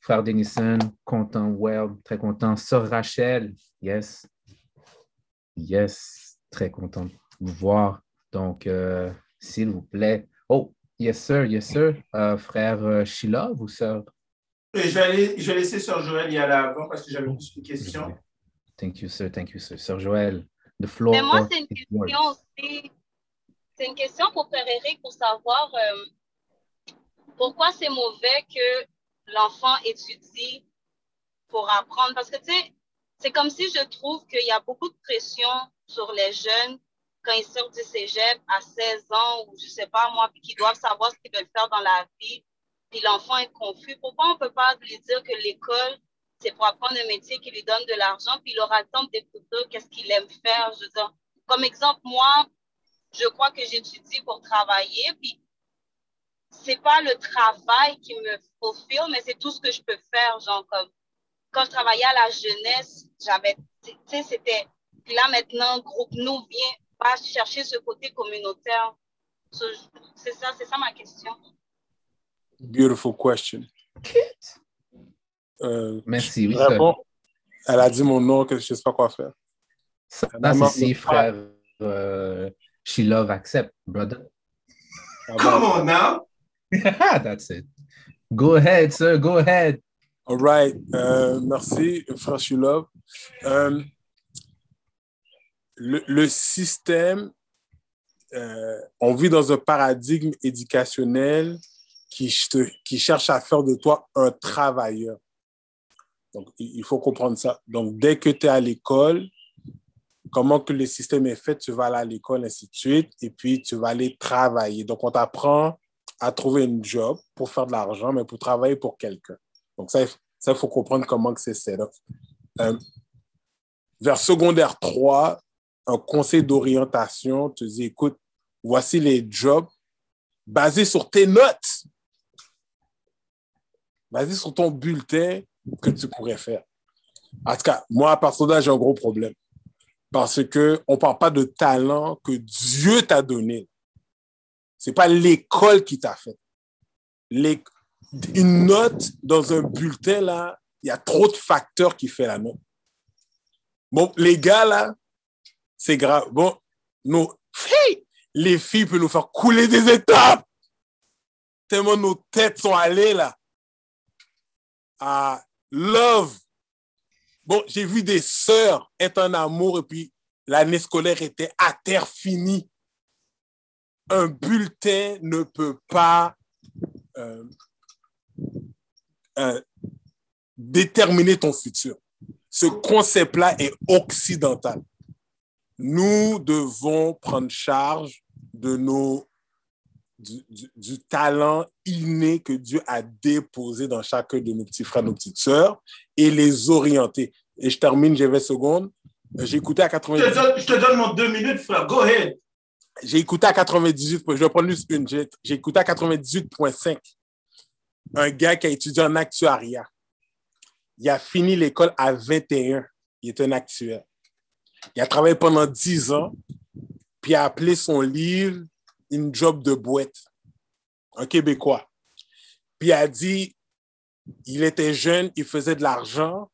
frère Denison, content, well, très content. Sœur Rachel, yes, yes, très content de vous voir. Donc, euh, s'il vous plaît. Oh, yes, sir, yes, sir. Euh, frère euh, Sheila, vous sœur? je, vais je vais laisser Sœur Joël y aller avant parce que j'avais une question. Thank you, sir. Thank you, sir. Sœur Joël, the floor. Mais moi, c'est une question aussi. C'est une question pour Père Eric pour savoir euh, pourquoi c'est mauvais que l'enfant étudie pour apprendre? Parce que, tu sais, c'est comme si je trouve qu'il y a beaucoup de pression sur les jeunes quand ils sortent du cégep à 16 ans ou je sais pas moi, puis qu'ils doivent savoir ce qu'ils veulent faire dans la vie, puis l'enfant est confus. Pourquoi on ne peut pas lui dire que l'école, c'est pour apprendre un métier qui lui donne de l'argent, puis il aura le temps d'écouter qu'est-ce qu'il aime faire. Je veux dire, comme exemple, moi, je crois que j'étudie pour travailler, puis c'est pas le travail qui me fulfill, mais c'est tout ce que je peux faire. Genre, comme quand je travaillais à la jeunesse, j'avais, tu sais, c'était, puis là maintenant, groupe nous vient pas chercher ce côté communautaire. C'est ça, c'est ça ma question. Beautiful question. Euh, Merci. Oui, elle a dit mon nom, que je ne sais pas quoi faire. Ça, c'est frère euh, She Love Accept, brother. Ah Come on now. That's it. Go ahead, sir. Go ahead. All right. Euh, merci, frère She Love. Euh, le, système, euh, on vit dans un paradigme éducationnel qui, qui cherche à faire de toi un travailleur. Donc, il faut comprendre ça. Donc, dès que tu es à l'école, comment que le système est fait, tu vas aller à l'école, ainsi de suite, et puis tu vas aller travailler. Donc, on t'apprend à trouver un job pour faire de l'argent, mais pour travailler pour quelqu'un. Donc, ça, il faut comprendre comment que c'est set euh, vers secondaire 3, un conseil d'orientation te dit, écoute, voici les jobs basés sur tes notes, basés sur ton bulletin que tu pourrais faire. En tout cas, moi, à partir de là, j'ai un gros problème. Parce qu'on ne parle pas de talent que Dieu t'a donné. Ce n'est pas l'école qui t'a fait. Une note dans un bulletin, là, il y a trop de facteurs qui font la note. Bon, les gars, là, c'est grave. Bon, nous, les filles peuvent nous faire couler des étapes. Tellement nos têtes sont allées là. Love. Bon, j'ai vu des sœurs être en amour et puis l'année scolaire était à terre finie. Un bulletin ne peut pas euh, euh, déterminer ton futur. Ce concept-là est occidental nous devons prendre charge de nos, du, talent inné que Dieu a déposé dans chacun de nos petits frères, nos petites sœurs, et les orienter. Et je termine, j'ai 20 secondes. J'ai écouté à 98. Je te, donne, mon deux minutes, frère. Go ahead. J'ai écouté à 98. Je vais prendre juste une. J'ai écouté à 98.5. Un gars qui a étudié en actuariat. Il a fini l'école à 21. Il est un actuaire. Il a travaillé pendant dix ans, puis a appelé son livre Une job de boîte, un Québécois. Puis a dit, il était jeune, il faisait de l'argent,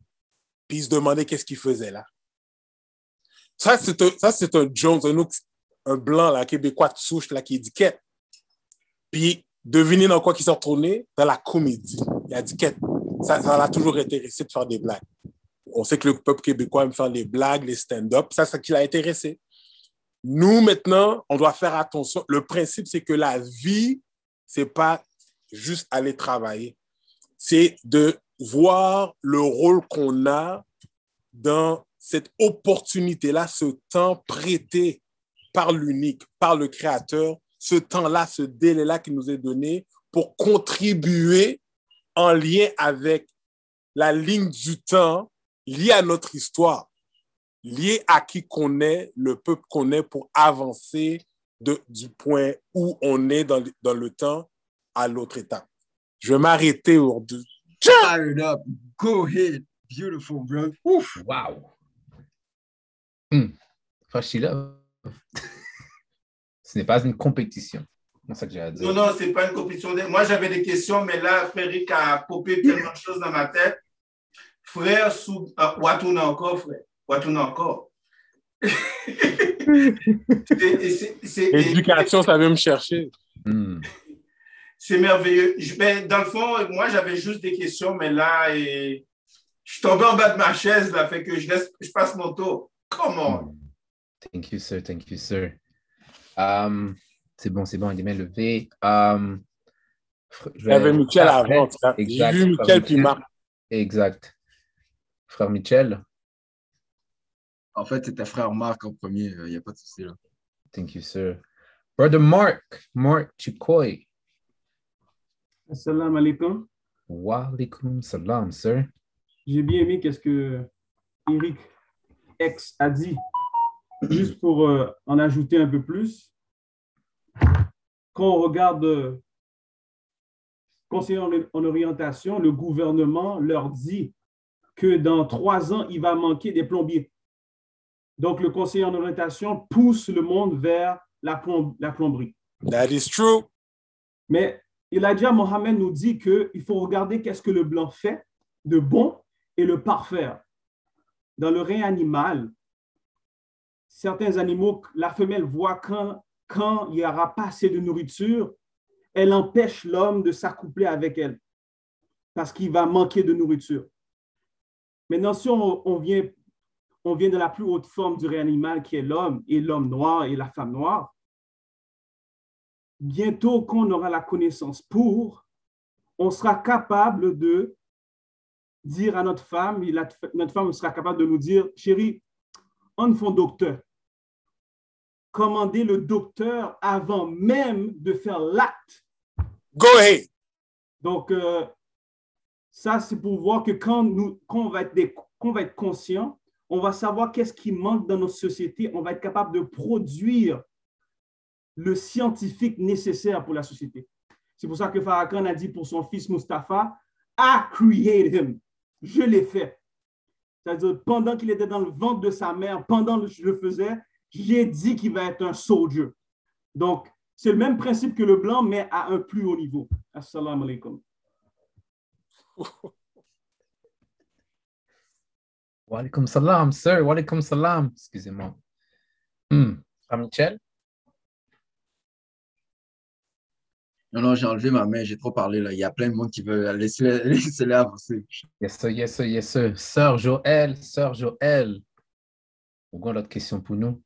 puis il se demandait qu'est-ce qu'il faisait là. Ça, c'est un, ça, c'est un Jones, un, blanc, là, Québécois de souche, là, qui dit quête. Puis, devinez dans quoi il s'est retourné? Dans la comédie. Il a dit quête. Ça, ça l'a toujours intéressé de faire des blagues on sait que le peuple québécois aime faire les blagues, les stand-up. Ça, c'est ce qui l'a intéressé. Nous, maintenant, on doit faire attention. Le principe, c'est que la vie, c'est pas juste aller travailler. C'est de voir le rôle qu'on a dans cette opportunité-là, ce temps prêté par l'unique, par le Créateur, ce temps-là, ce délai-là qui nous est donné pour contribuer en lien avec la ligne du temps lié à notre histoire, lié à qui qu'on est, le peuple qu'on est pour avancer de, du point où on est dans, le- dans le temps à l'autre étape. Je vais m'arrêter au de- Fire it up. Go ahead. Beautiful, bro. Ouf. Wow. Sheila, ce n'est pas une compétition. C'est ça que j'ai à dire. Non, non, c'est pas une compétition. Moi, j'avais des questions, mais là, Frédéric a popé tellement de choses dans ma tête. Frère, sous... ah, Watouna encore, frère. Watouna encore. L'éducation, ça vient me chercher. Hmm. C'est merveilleux. Je- ben, dans le fond, moi, j'avais juste des questions, mais là, et... je suis tombé en bas de ma chaise, là, fait que je, laisse... je passe mon tour. Come on. Thank you, sir. Thank you, sir. Um, c'est bon, c'est bon, il est mains levées. Um, fr- je Il y avait vais- Michel avant. J'ai exact, vu Michel puis Marc. Exact. Frère Michel, En fait, c'était frère Marc en premier. Il n'y a pas de souci là. thank you, sir. Brother Mark, Mark Chikoy. Assalamu alaikum. Wa alaikum salam, sir. J'ai bien aimé qu'est-ce que Eric X a dit. Juste pour euh, en ajouter un peu plus. Quand on regarde euh, conseiller en, en orientation, le gouvernement leur dit que dans trois ans, il va manquer des plombiers. Donc, le conseiller en orientation pousse le monde vers la, plomb- la plomberie. That is true. Mais Elijah Mohammed nous dit qu'il faut regarder qu'est-ce que le blanc fait de bon et le parfaire. Dans le règne animal, certains animaux, la femelle voit quand, quand il n'y aura pas assez de nourriture, elle empêche l'homme de s'accoupler avec elle parce qu'il va manquer de nourriture. Maintenant, si on, on vient, on vient de la plus haute forme du règne animal qui est l'homme et l'homme noir et la femme noire, bientôt qu'on aura la connaissance pour, on sera capable de dire à notre femme, et la- notre femme sera capable de nous dire, chérie, on fait docteur. Commandez le docteur avant même de faire l'acte. Go ahead. Donc, euh, ça, c'est pour voir que quand, nous, quand on, va être des- qu'on va être conscient, on va savoir qu'est-ce qui manque dans notre société. On va être capable de produire le scientifique nécessaire pour la société. C'est pour ça que Farrakhan a dit pour son fils Mustapha, I created him. Je l'ai fait. C'est-à-dire, pendant qu'il était dans le ventre de sa mère, pendant que je le faisais, j'ai dit qu'il va être un soldier. Donc, c'est le même principe que le blanc, mais à un plus haut niveau. Assalamu alaikum. Wa alaikum salam, sir. Wa alaikum salam. Excusez-moi. Hmm. Frère Michel? Non, non, j'ai enlevé ma main. J'ai trop parlé là. Il y a plein de monde qui veut laisser laisser avancer. Yes, sir, yes, sir, yes, sir. Sœur Joël, sœur Joël. Pourquoi l'autre question pour nous?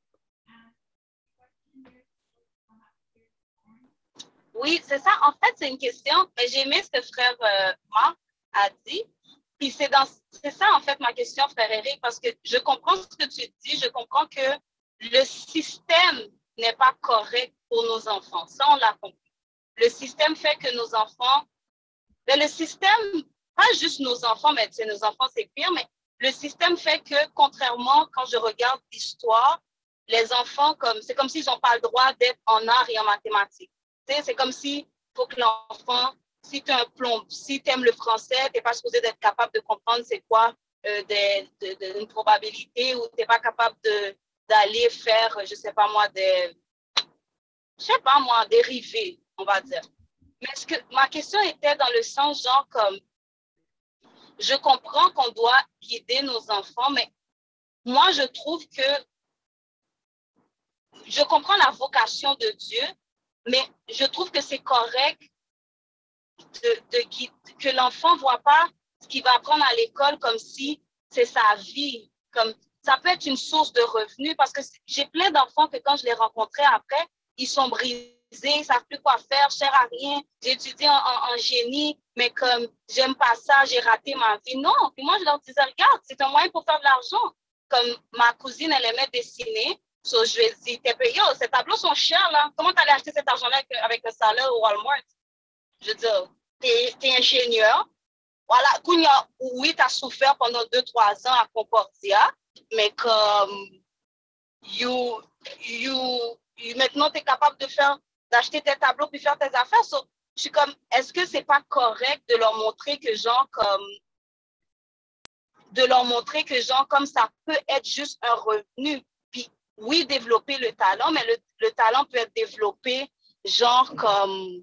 Oui, c'est ça. En fait, c'est une question. Mais j'ai aimé ce que frère euh, Marc a dit. Puis c'est ça, en fait, ma question, frère Eric, parce que je comprends ce que tu dis. Je comprends que le système n'est pas correct pour nos enfants. Ça, on l'a compris. Le système fait que nos enfants. Mais le système, pas juste nos enfants, mais c'est nos enfants, c'est pire, mais le système fait que, contrairement, quand je regarde l'histoire, les enfants, comme c'est comme s'ils n'ont pas le droit d'être en art et en mathématiques. Tu sais, C'est comme si faut que l'enfant, si tu plomb, si aimes le français, tu n'es pas supposé d'être capable de comprendre c'est quoi euh, des- de- de- une probabilité ou tu n'es pas capable d'aller faire, je sais pas moi, des, je sais pas moi, dérivés, on va dire. Mais ce que, ma question était dans le sens genre comme, je comprends qu'on doit guider nos enfants, mais moi, je trouve que je comprends la vocation de Dieu, mais je trouve que c'est correct de, de que l'enfant ne voit pas ce qu'il va apprendre à l'école comme si c'est sa vie. Comme, ça peut être une source de revenus parce que j'ai plein d'enfants que quand je les rencontrais après, ils sont brisés, ils ne savent plus quoi faire, sers à rien. J'ai étudié en, génie, mais comme j'aime pas ça, j'ai raté ma vie. Non, puis moi je leur disais, regarde, c'est un moyen pour faire de l'argent. Comme ma cousine, elle aimait dessiner. So, je lui ai dit, payé, oh, ces tableaux sont chers, là. Comment t'allais acheter cet argent-là avec, avec un salaire au Walmart? Je veux dire, t'es es ingénieur. voilà, oui, tu as souffert pendant deux, trois ans à Concordia, mais comme you, you, maintenant, tu es capable de faire, d'acheter tes tableaux puis faire tes affaires. je suis comme, est-ce que c'est pas correct de leur montrer que genre comme, de leur montrer que genre comme ça peut être juste un revenu? Puis oui, développer le talent, mais le, le talent peut être développé genre comme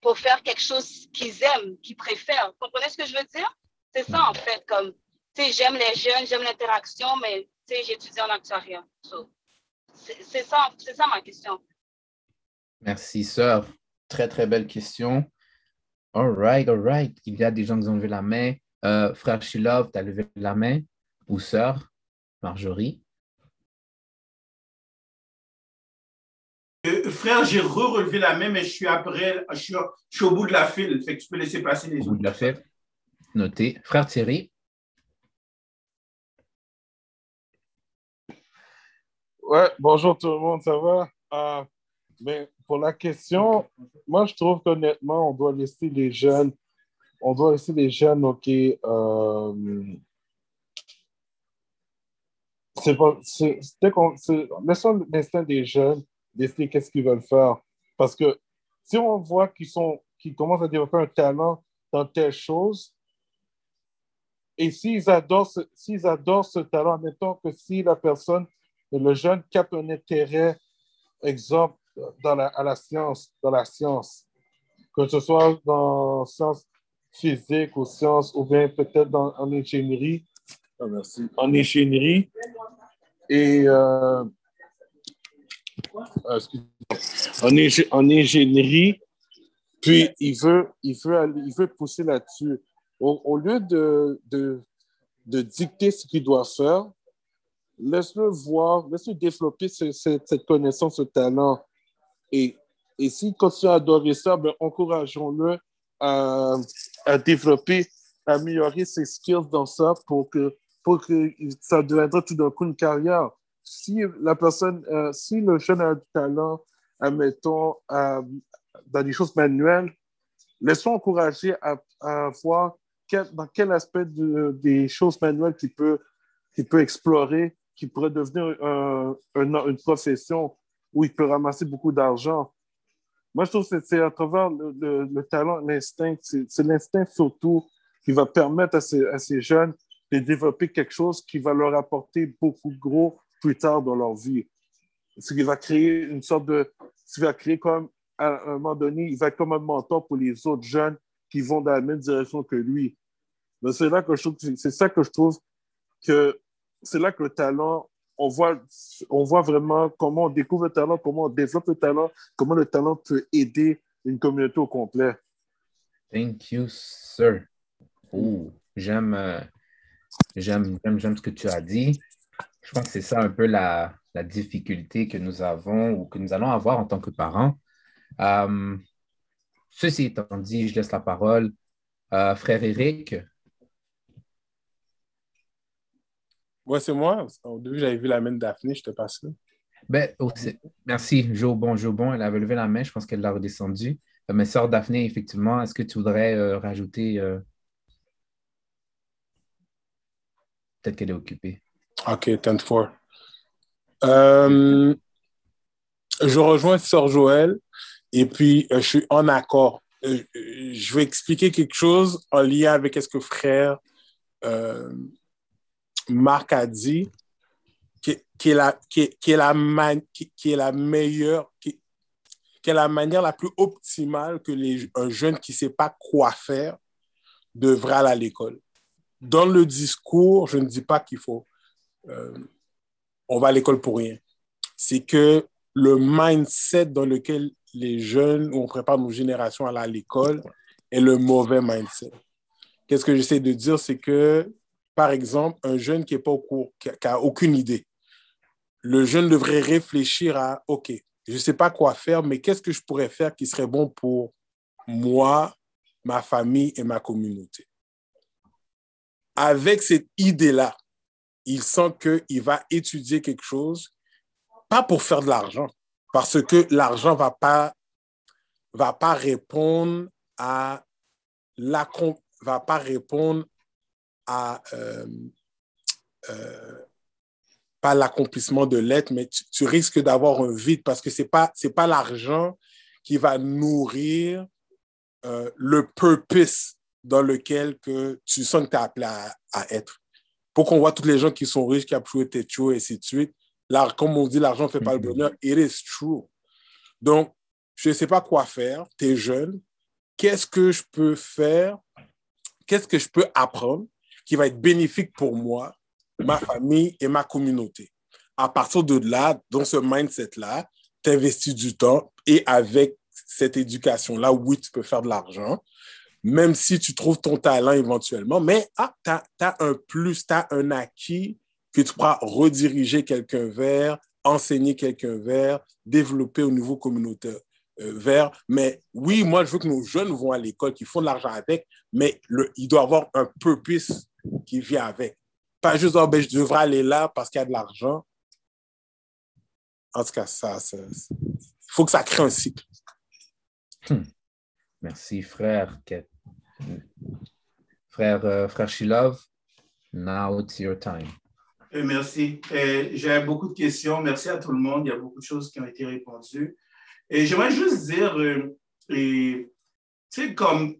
pour faire quelque chose qu'ils aiment, qu'ils préfèrent. Vous comprenez ce que je veux dire? C'est ça, en fait, comme, tu sais, j'aime les jeunes, j'aime l'interaction, mais, tu sais, j'étudie en actuariat. c'est ça, c'est ça ma question. Merci, sœur. Très, très belle question. All right, all right. Il y a des gens qui ont levé la main. Euh, frère Shilov, tu as levé la main? Ou sœur? Marjorie? Euh, frère, j'ai re-relevé la main, mais je suis après, je suis, au bout de la file. Fait que tu peux laisser passer les autres. Au bout de la file. Noté. Frère Thierry. Ouais, bonjour tout le monde, ça va? Euh, mais pour la question, moi je trouve qu'honnêtement, on doit laisser les jeunes, on doit laisser les jeunes, ok, euh, c'est pas, c'est, laissons l'instinct des jeunes décider qu'est-ce qu'ils veulent faire. Parce que si on voit qu'ils sont, qu'ils commencent à développer un talent dans telle chose, et s'ils adorent, ce, s'ils adorent ce talent, admettons que si la personne, le jeune capte un intérêt, exemple, dans la, à la science, dans la science, que ce soit dans sciences physiques ou sciences, ou bien peut-être dans, en ingénierie, oh, merci, en ingénierie, et euh, euh, en, en, ingénierie, puis il veut, il veut, il veut pousser là-dessus. Au, lieu de, de, de, dicter ce qu'il doit faire, laisse-le voir, laisse-le développer cette connaissance, ce talent. Et, et s'il continue à adorer ça, ben, encourageons-le à, à, développer, à améliorer ses skills dans ça pour que, pour que ça deviendra tout d'un coup une carrière si la personne, euh, si le jeune a du talent, admettons, euh, dans des choses manuelles, laissons encourager à, voir dans quel aspect des choses manuelles qu'il peut, peut explorer, qui pourrait devenir une profession où il peut ramasser beaucoup d'argent. Moi, je trouve que c'est à travers le, talent, l'instinct, c'est l'instinct surtout qui va permettre à ces, à ces jeunes de développer quelque chose qui va leur apporter beaucoup de gros plus tard dans leur vie. Ce qui va créer une sorte de. Ce qui va créer comme, à un moment donné, il va être comme un mentor pour les autres jeunes qui vont dans la même direction que lui. c'est là que je trouve, c'est ça que je trouve que c'est là que le talent, on voit, on voit vraiment comment on découvre le talent, comment on développe le talent, comment le talent peut aider une communauté au complet. Thank you, sir. j'aime, euh, j'aime, j'aime, j'aime ce que tu as dit. Je pense que c'est ça un peu la, difficulté que nous avons ou que nous allons avoir en tant que parents. Euh, ceci étant dit, je laisse la parole. à frère Eric. Oui, c'est moi. Au début, j'avais vu la main de Daphné, je te passe là. Ben, merci, Jo Bon, Jo Bon. Elle avait levé la main, je pense qu'elle l'a redescendue. Euh, mais sœur Daphné, effectivement, est-ce que tu voudrais euh, rajouter Peut-être qu'elle est occupée? OK, 10-4. Euh, je rejoins Sœur Joël et puis euh, je suis en accord. Euh, je vais expliquer quelque chose en lien avec ce que frère Marc a dit, qui, est la meilleure, qui, est la manière la plus optimale que les, un jeune qui ne sait pas quoi faire devrait aller à l'école. Dans le discours, je ne dis pas qu'il faut euh, on va à l'école pour rien. C'est que le mindset dans lequel les jeunes, on prépare nos générations à l'école, est le mauvais mindset. Qu'est-ce que j'essaie de dire, c'est que, par exemple, un jeune qui n'a pas au cours, qui a aucune idée, le jeune devrait réfléchir à, OK, je ne sais pas quoi faire, mais qu'est-ce que je pourrais faire qui serait bon pour moi, ma famille et ma communauté? Avec cette idée-là, il sent qu'il va étudier quelque chose, pas pour faire de l'argent, parce que l'argent ne va pas, répondre à euh, euh, l'accomplissement de l'être, mais tu, risques d'avoir un vide parce que c'est pas pas l'argent qui va nourrir euh, le purpose dans lequel que tu sens que tu es appelé à, être. Pour qu'on voit tous les gens qui sont riches, qui ont joué chaud et ainsi de suite, comme on dit, l'argent ne fait pas le mm-hmm. bonheur. It is true. Donc, je ne sais pas quoi faire. Tu es jeune. Qu'est-ce que je peux faire? Qu'est-ce que je peux apprendre qui va être bénéfique pour moi, ma famille et ma communauté? À partir de là, dans ce mindset-là, tu investis du temps et avec cette éducation-là, oui, tu peux faire de l'argent, même si tu trouves ton talent éventuellement, mais ah, tu as, un plus, tu as un acquis que tu pourras rediriger quelqu'un vers, enseigner quelqu'un vers, développer au niveau communautaire euh, vers. Mais oui, moi, je veux que nos jeunes vont à l'école, qu'ils font de l'argent avec, mais il doit avoir un purpose qui vient avec. Pas juste, oh, ben, je devrais aller là parce qu'il y a de l'argent. En tout cas, ça, il faut que ça crée un cycle. Hmm. Merci, frère. Frère, euh, frère Shilov, now it's your time. Euh, merci. Euh, j'ai beaucoup de questions. Merci à tout le monde. Il y a beaucoup de choses qui ont été répondues. Et j'aimerais juste dire, tu sais, comme,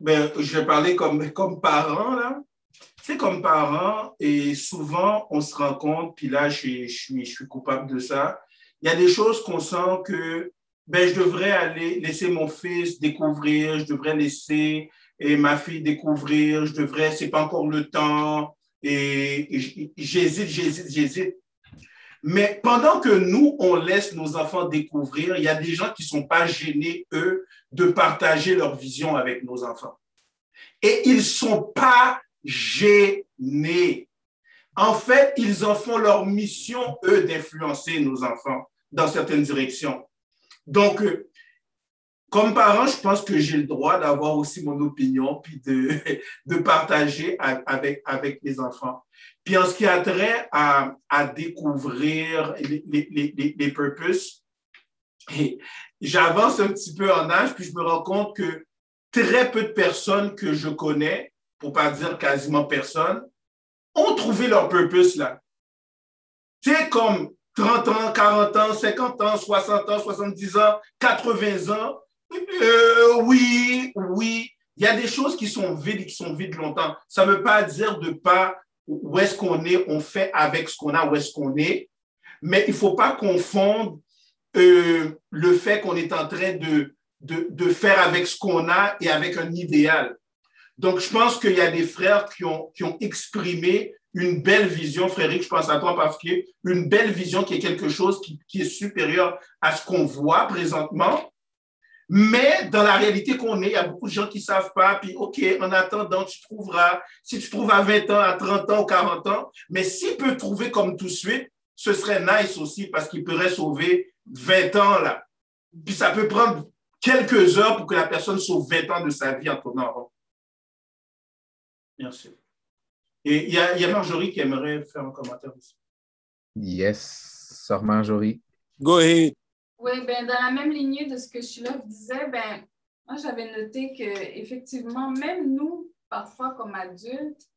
ben, je vais parler comme, comme parent, là. Tu sais, comme parent, et souvent, on se rend compte, puis là, je, je, suis, je suis coupable de ça. Il y a des choses qu'on sent que ben, je devrais aller laisser mon fils découvrir, je devrais laisser et ma fille découvrir, je devrais, c'est pas encore le temps, et, j'hésite, j'hésite, j'hésite. Mais pendant que nous, on laisse nos enfants découvrir, il y a des gens qui sont pas gênés, eux, de partager leur vision avec nos enfants. Et ils sont pas gênés. En fait, ils en font leur mission, eux, d'influencer nos enfants dans certaines directions. Donc, euh, comme parent, je pense que j'ai le droit d'avoir aussi mon opinion, puis de, de partager avec, avec les enfants. Puis en ce qui a trait à, à découvrir les, les, les, les purposes, j'avance un petit peu en âge, puis je me rends compte que très peu de personnes que je connais, pour pas dire quasiment personne, ont trouvé leur purpose là. C'est comme 30 ans, 40 ans, 50 ans, 60 ans, 70 ans, 80 ans. Euh, oui, oui, il y a des choses qui sont vides et qui sont vides longtemps. Ça ne veut pas dire de pas où est-ce qu'on est, on fait avec ce qu'on a, où est-ce qu'on est. Mais il ne faut pas confondre euh, le fait qu'on est en train de, de, de faire avec ce qu'on a et avec un idéal. Donc, je pense qu'il y a des frères qui ont, qui ont exprimé une belle vision, Frédéric, je pense à toi en particulier, une belle vision qui est quelque chose qui, est supérieur à ce qu'on voit présentement. Mais dans la réalité qu'on est, il y a beaucoup de gens qui ne savent pas. Puis, OK, en attendant, tu trouveras, si tu trouves à 20 ans, à 30 ans ou 40 ans, mais s'il peut trouver comme tout de suite, ce serait nice aussi parce qu'il pourrait sauver 20 ans là. Puis ça peut prendre quelques heures pour que la personne sauve 20 ans de sa vie en tournant en rond. Merci. Et il y a, y a, Marjorie qui aimerait faire un commentaire aussi. Yes, sœur Marjorie. Go ahead. Oui, ben, dans la même lignée de ce que Shilov disait, ben, moi, j'avais noté qu'effectivement, même nous, parfois comme adultes,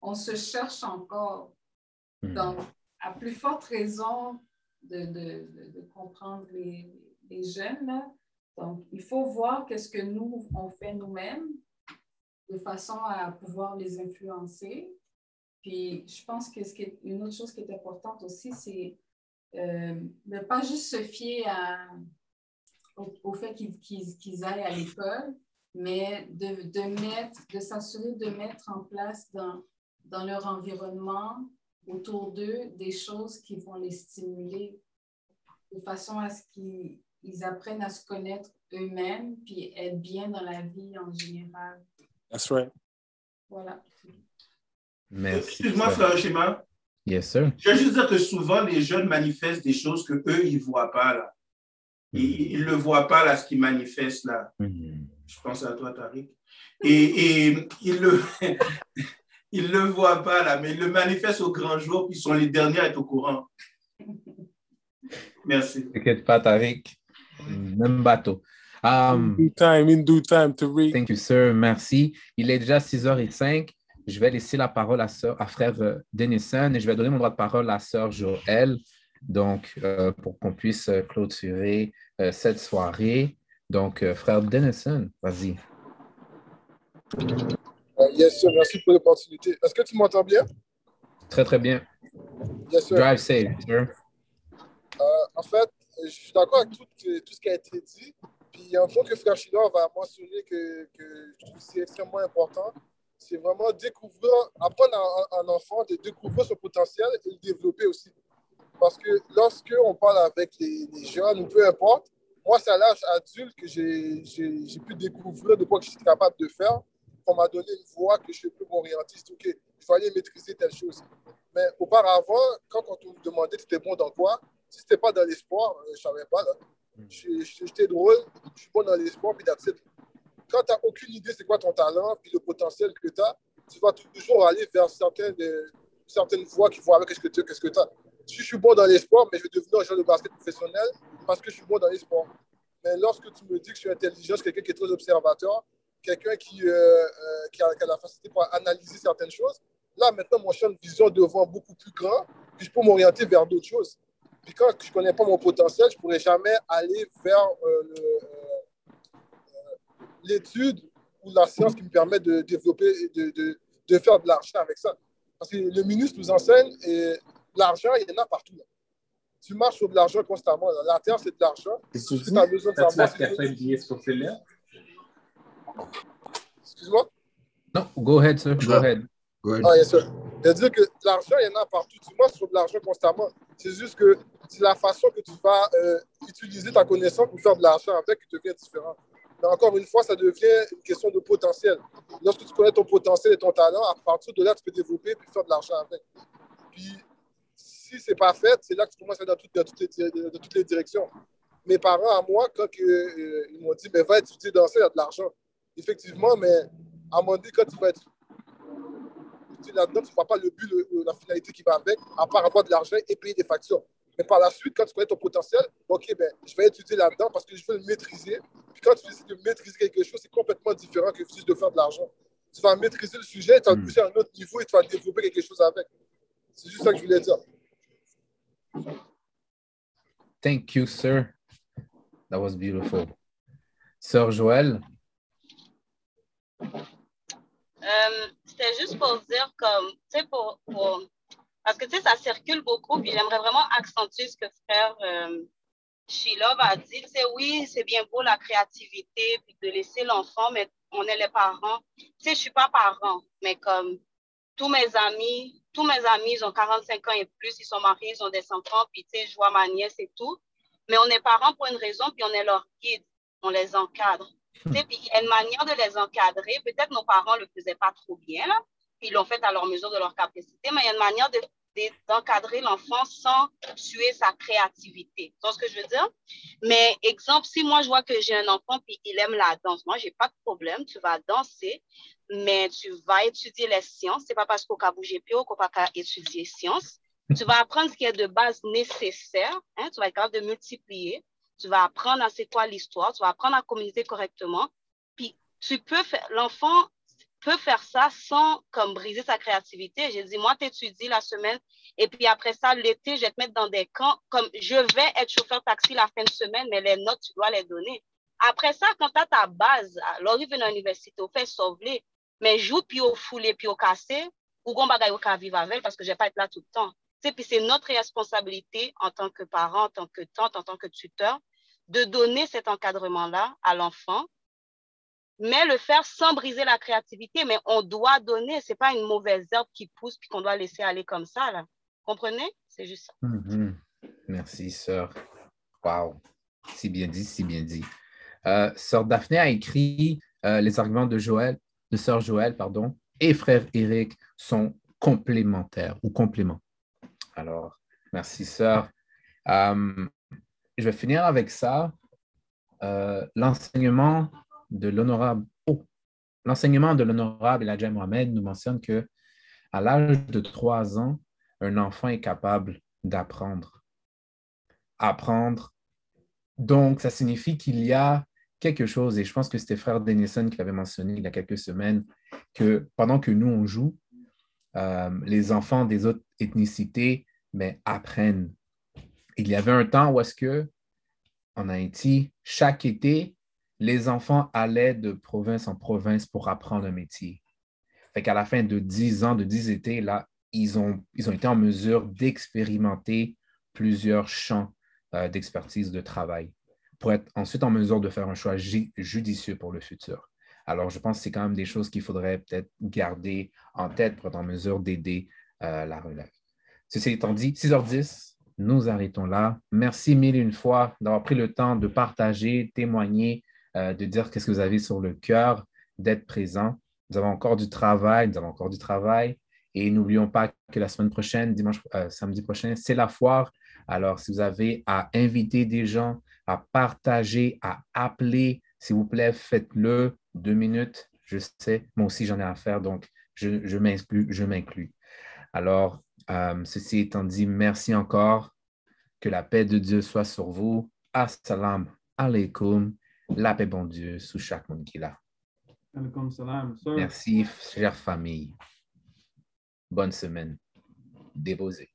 on se cherche encore. Hmm. Donc, à plus forte raison de, de, de comprendre les, les jeunes. Là. Donc, il faut voir qu'est-ce que nous, on fait nous-mêmes de façon à pouvoir les influencer. Puis je pense que ce qui est, une autre chose qui est importante aussi, c'est euh, de ne pas juste se fier à, au, fait qu'ils aillent à l'école, mais de, de mettre, de s'assurer de mettre en place dans, dans leur environnement, autour d'eux, des choses qui vont les stimuler de façon à ce qu'ils apprennent à se connaître eux-mêmes, puis être bien dans la vie en général. That's right. Voilà. Excuse-moi, frère Shima. Yes, sir. Je veux juste dire que souvent, les jeunes manifestent des choses que eux ils ne voient pas là. Ils ne le voient pas là, ce qu'ils manifestent là. Mm-hmm. Je pense à toi, Tariq. Et, et ils ne le, ils le voient pas là, mais ils le manifestent au grand jour, puis ils sont les derniers à être au courant. Merci. T'inquiète pas, Tariq. Même bateau. Um, in due time, in due time, Tariq. Thank you, sir. Merci. Il est déjà 6h05. Je vais laisser la parole à, frère euh, Denison et je vais donner mon droit de parole à sœur Joël, donc, euh, pour qu'on puisse euh, clôturer euh, cette soirée. Donc, euh, frère Denison, vas-y. Yes, sir. Merci pour l'opportunité. Est-ce que tu m'entends bien? Très, très bien. Yes, sir. Drive safe, sir. Euh, en fait, je suis d'accord avec tout, tout ce qui a été dit. Puis un point que Frère va mentionner que, je trouve c'est extrêmement important, c'est vraiment découvrir, apprendre à un enfant de découvrir son potentiel et le développer aussi. Parce que lorsque on parle avec les, les jeunes ou peu importe, moi, c'est à l'âge adulte que j'ai pu découvrir de quoi je suis capable de faire. On m'a donné une voie que je peux m'orienter. OK, vais aller maîtriser telle chose. Mais auparavant, quand, on me demandait tu étais bon dans quoi, si ce n'était pas dans les sports, euh, je ne savais pas. Là. Je- J'étais drôle, je suis bon dans les sports, puis it. Quand tu n'as aucune idée c'est quoi ton talent, puis le potentiel que tu as, tu vas toujours aller vers certaines, euh, voies qui vont avec ce que tu qu'est-ce que as. Si je suis bon dans les sports, mais je vais devenir un joueur de basket professionnel parce que je suis bon dans les sports. Mais lorsque tu me dis que je suis intelligent, je quelqu'un qui est très observateur, quelqu'un qui, euh, euh, qui a la facilité pour analyser certaines choses, là, maintenant, mon champ de vision devient beaucoup plus grand, puis je peux m'orienter vers d'autres choses. Puis quand je ne connais pas mon potentiel, je ne pourrai jamais aller vers euh, euh, euh, l'étude ou la science qui me permet de développer et de, de, de faire de l'argent avec ça. Parce que le ministre nous enseigne, et l'argent, il y en a partout. là. Tu marches sur de l'argent constamment. là. La terre, c'est de l'argent. Ce que tu as besoin de savoir? Excuse-moi? Non, go ahead, sir. Go ahead. Ah, yes, sir. C'est-à-dire que l'argent, il y en a partout. Tu marches sur de l'argent constamment. C'est juste que c'est la façon que tu vas euh, utiliser ta connaissance pour faire de l'argent avec qui devient différente. Mais encore une fois, ça devient une question de potentiel. Lorsque tu connais ton potentiel et ton talent, à partir de là, tu peux développer et faire de l'argent avec. Puis, si ce n'est pas fait, c'est là que tu commences à dans, toutes- dans toutes, les, directions. Mes parents, à moi, quand euh, ils m'ont dit, ben, va étudier dans ça, il y a de l'argent. Effectivement, mais à moment donné, quand tu vas étudier là-dedans, tu ne vois pas le but, le- la finalité qui va avec, à part avoir de l'argent et payer des factures. Mais par la suite, quand tu connais ton potentiel, OK, ben, je vais étudier là-dedans parce que je veux le maîtriser. Puis quand tu décides de maîtriser quelque chose, c'est complètement différent que juste de faire de l'argent. Tu vas maîtriser le sujet, tu vas pousser à un autre niveau et tu vas développer quelque chose avec. C'est juste ça que je voulais dire. Thank you, sir. That was beautiful. Sœur Joël, Euh, C'était juste pour dire comme, tu sais, pour, pour- parce que tu sais, ça circule beaucoup, puis j'aimerais vraiment accentuer ce que frère euh, Sheila a dit. Tu sais, oui, c'est bien beau la créativité, puis de laisser l'enfant, mais on est les parents. Tu sais, je suis pas parent, mais comme tous mes amis, tous mes amis, ils ont 45 ans et plus, ils sont mariés, ils ont des enfants, puis tu sais, je vois ma nièce et tout. Mais on est parents pour une raison, puis on est leur guide, on les encadre. Tu sais, puis il y a une manière de les encadrer. Peut-être nos parents ne le faisaient pas trop bien, là, ils l'ont fait à leur mesure de leur capacité, mais il y a une manière de- de- d'encadrer l'enfant sans tuer sa créativité. Tu vois ce que je veux dire? Mais exemple, si moi je vois que j'ai un enfant puis il aime la danse, moi j'ai pas de problème, tu vas danser, mais tu vas étudier les sciences. C'est pas parce qu'on va bouger plus qu'on va étudier sciences. Tu vas apprendre ce qui est de base nécessaire. hein, tu vas être capable de multiplier. Tu vas apprendre à c'est quoi l'histoire. Tu vas apprendre à communiquer correctement. Puis tu peux faire, l'enfant peut faire ça sans comme briser sa créativité. J'ai dit, moi, tu étudies la semaine et puis après ça, l'été, je vais te mettre dans des camps. Comme je vais être chauffeur taxi la fin de semaine, mais les notes, tu dois les donner. Après ça, quand tu as ta base, alors il vient à l'université, au fait sauver, mais joue puis au foulé puis au cassé, ou qu'on bagaille au vivre avec parce que je vais pas être là tout le temps. Tu puis c'est notre responsabilité en tant que parent, en tant que tante, en tant que tuteur, de donner cet encadrement-là à l'enfant, mais le faire sans briser la créativité. Mais on doit donner, c'est pas une mauvaise herbe qui pousse puis qu'on doit laisser aller comme ça, là. Comprenez? C'est juste ça. Mhm. Merci, sœur. Wow. Si bien dit, si bien dit. Euh, sœur Daphné a écrit euh, les arguments de Joël, de sœur Joël, pardon, et frère Eric sont complémentaires ou compléments. Alors, merci, sœur. Euh, je vais finir avec ça. L'enseignement de l'honorable oh, l'enseignement de l'honorable Elijah Mohamed nous mentionne que à l'âge de trois ans, un enfant est capable d'apprendre. Apprendre. Donc, ça signifie qu'il y a quelque chose, et je pense que c'était frère Denison qui l'avait mentionné il y a quelques semaines, que pendant que nous, on joue, euh, les enfants des autres ethnicités mais apprennent. Il y avait un temps où est-ce que en Haïti, chaque été, les enfants allaient de province en province pour apprendre un métier. Fait qu'à la fin de dix ans, de dix étés, là, ils ont, été en mesure d'expérimenter plusieurs champs euh, d'expertise de travail pour être ensuite en mesure de faire un choix judicieux pour le futur. Alors, je pense que c'est quand même des choses qu'il faudrait peut-être garder en tête pour être en mesure d'aider euh, la relève. Ceci étant dit, 6h10, nous arrêtons là. Merci mille une fois d'avoir pris le temps de partager, témoigner, euh, de dire qu'est-ce que vous avez sur le cœur, d'être présent. Nous avons encore du travail, nous avons encore du travail. Et n'oublions pas que la semaine prochaine, dimanche, euh, samedi prochain, c'est la foire. Alors, si vous avez à inviter des gens, à partager, à appeler, s'il vous plaît, faites-le. Deux minutes, je sais, moi aussi j'en ai à faire, donc je, je m'inclus. Alors, euh, ceci étant dit, merci encore. Que la paix de Dieu soit sur vous. Assalamu alaikum. La paix bon Dieu sous chaque monde qui l'a. Merci, chère famille. Bonne semaine. Déposé.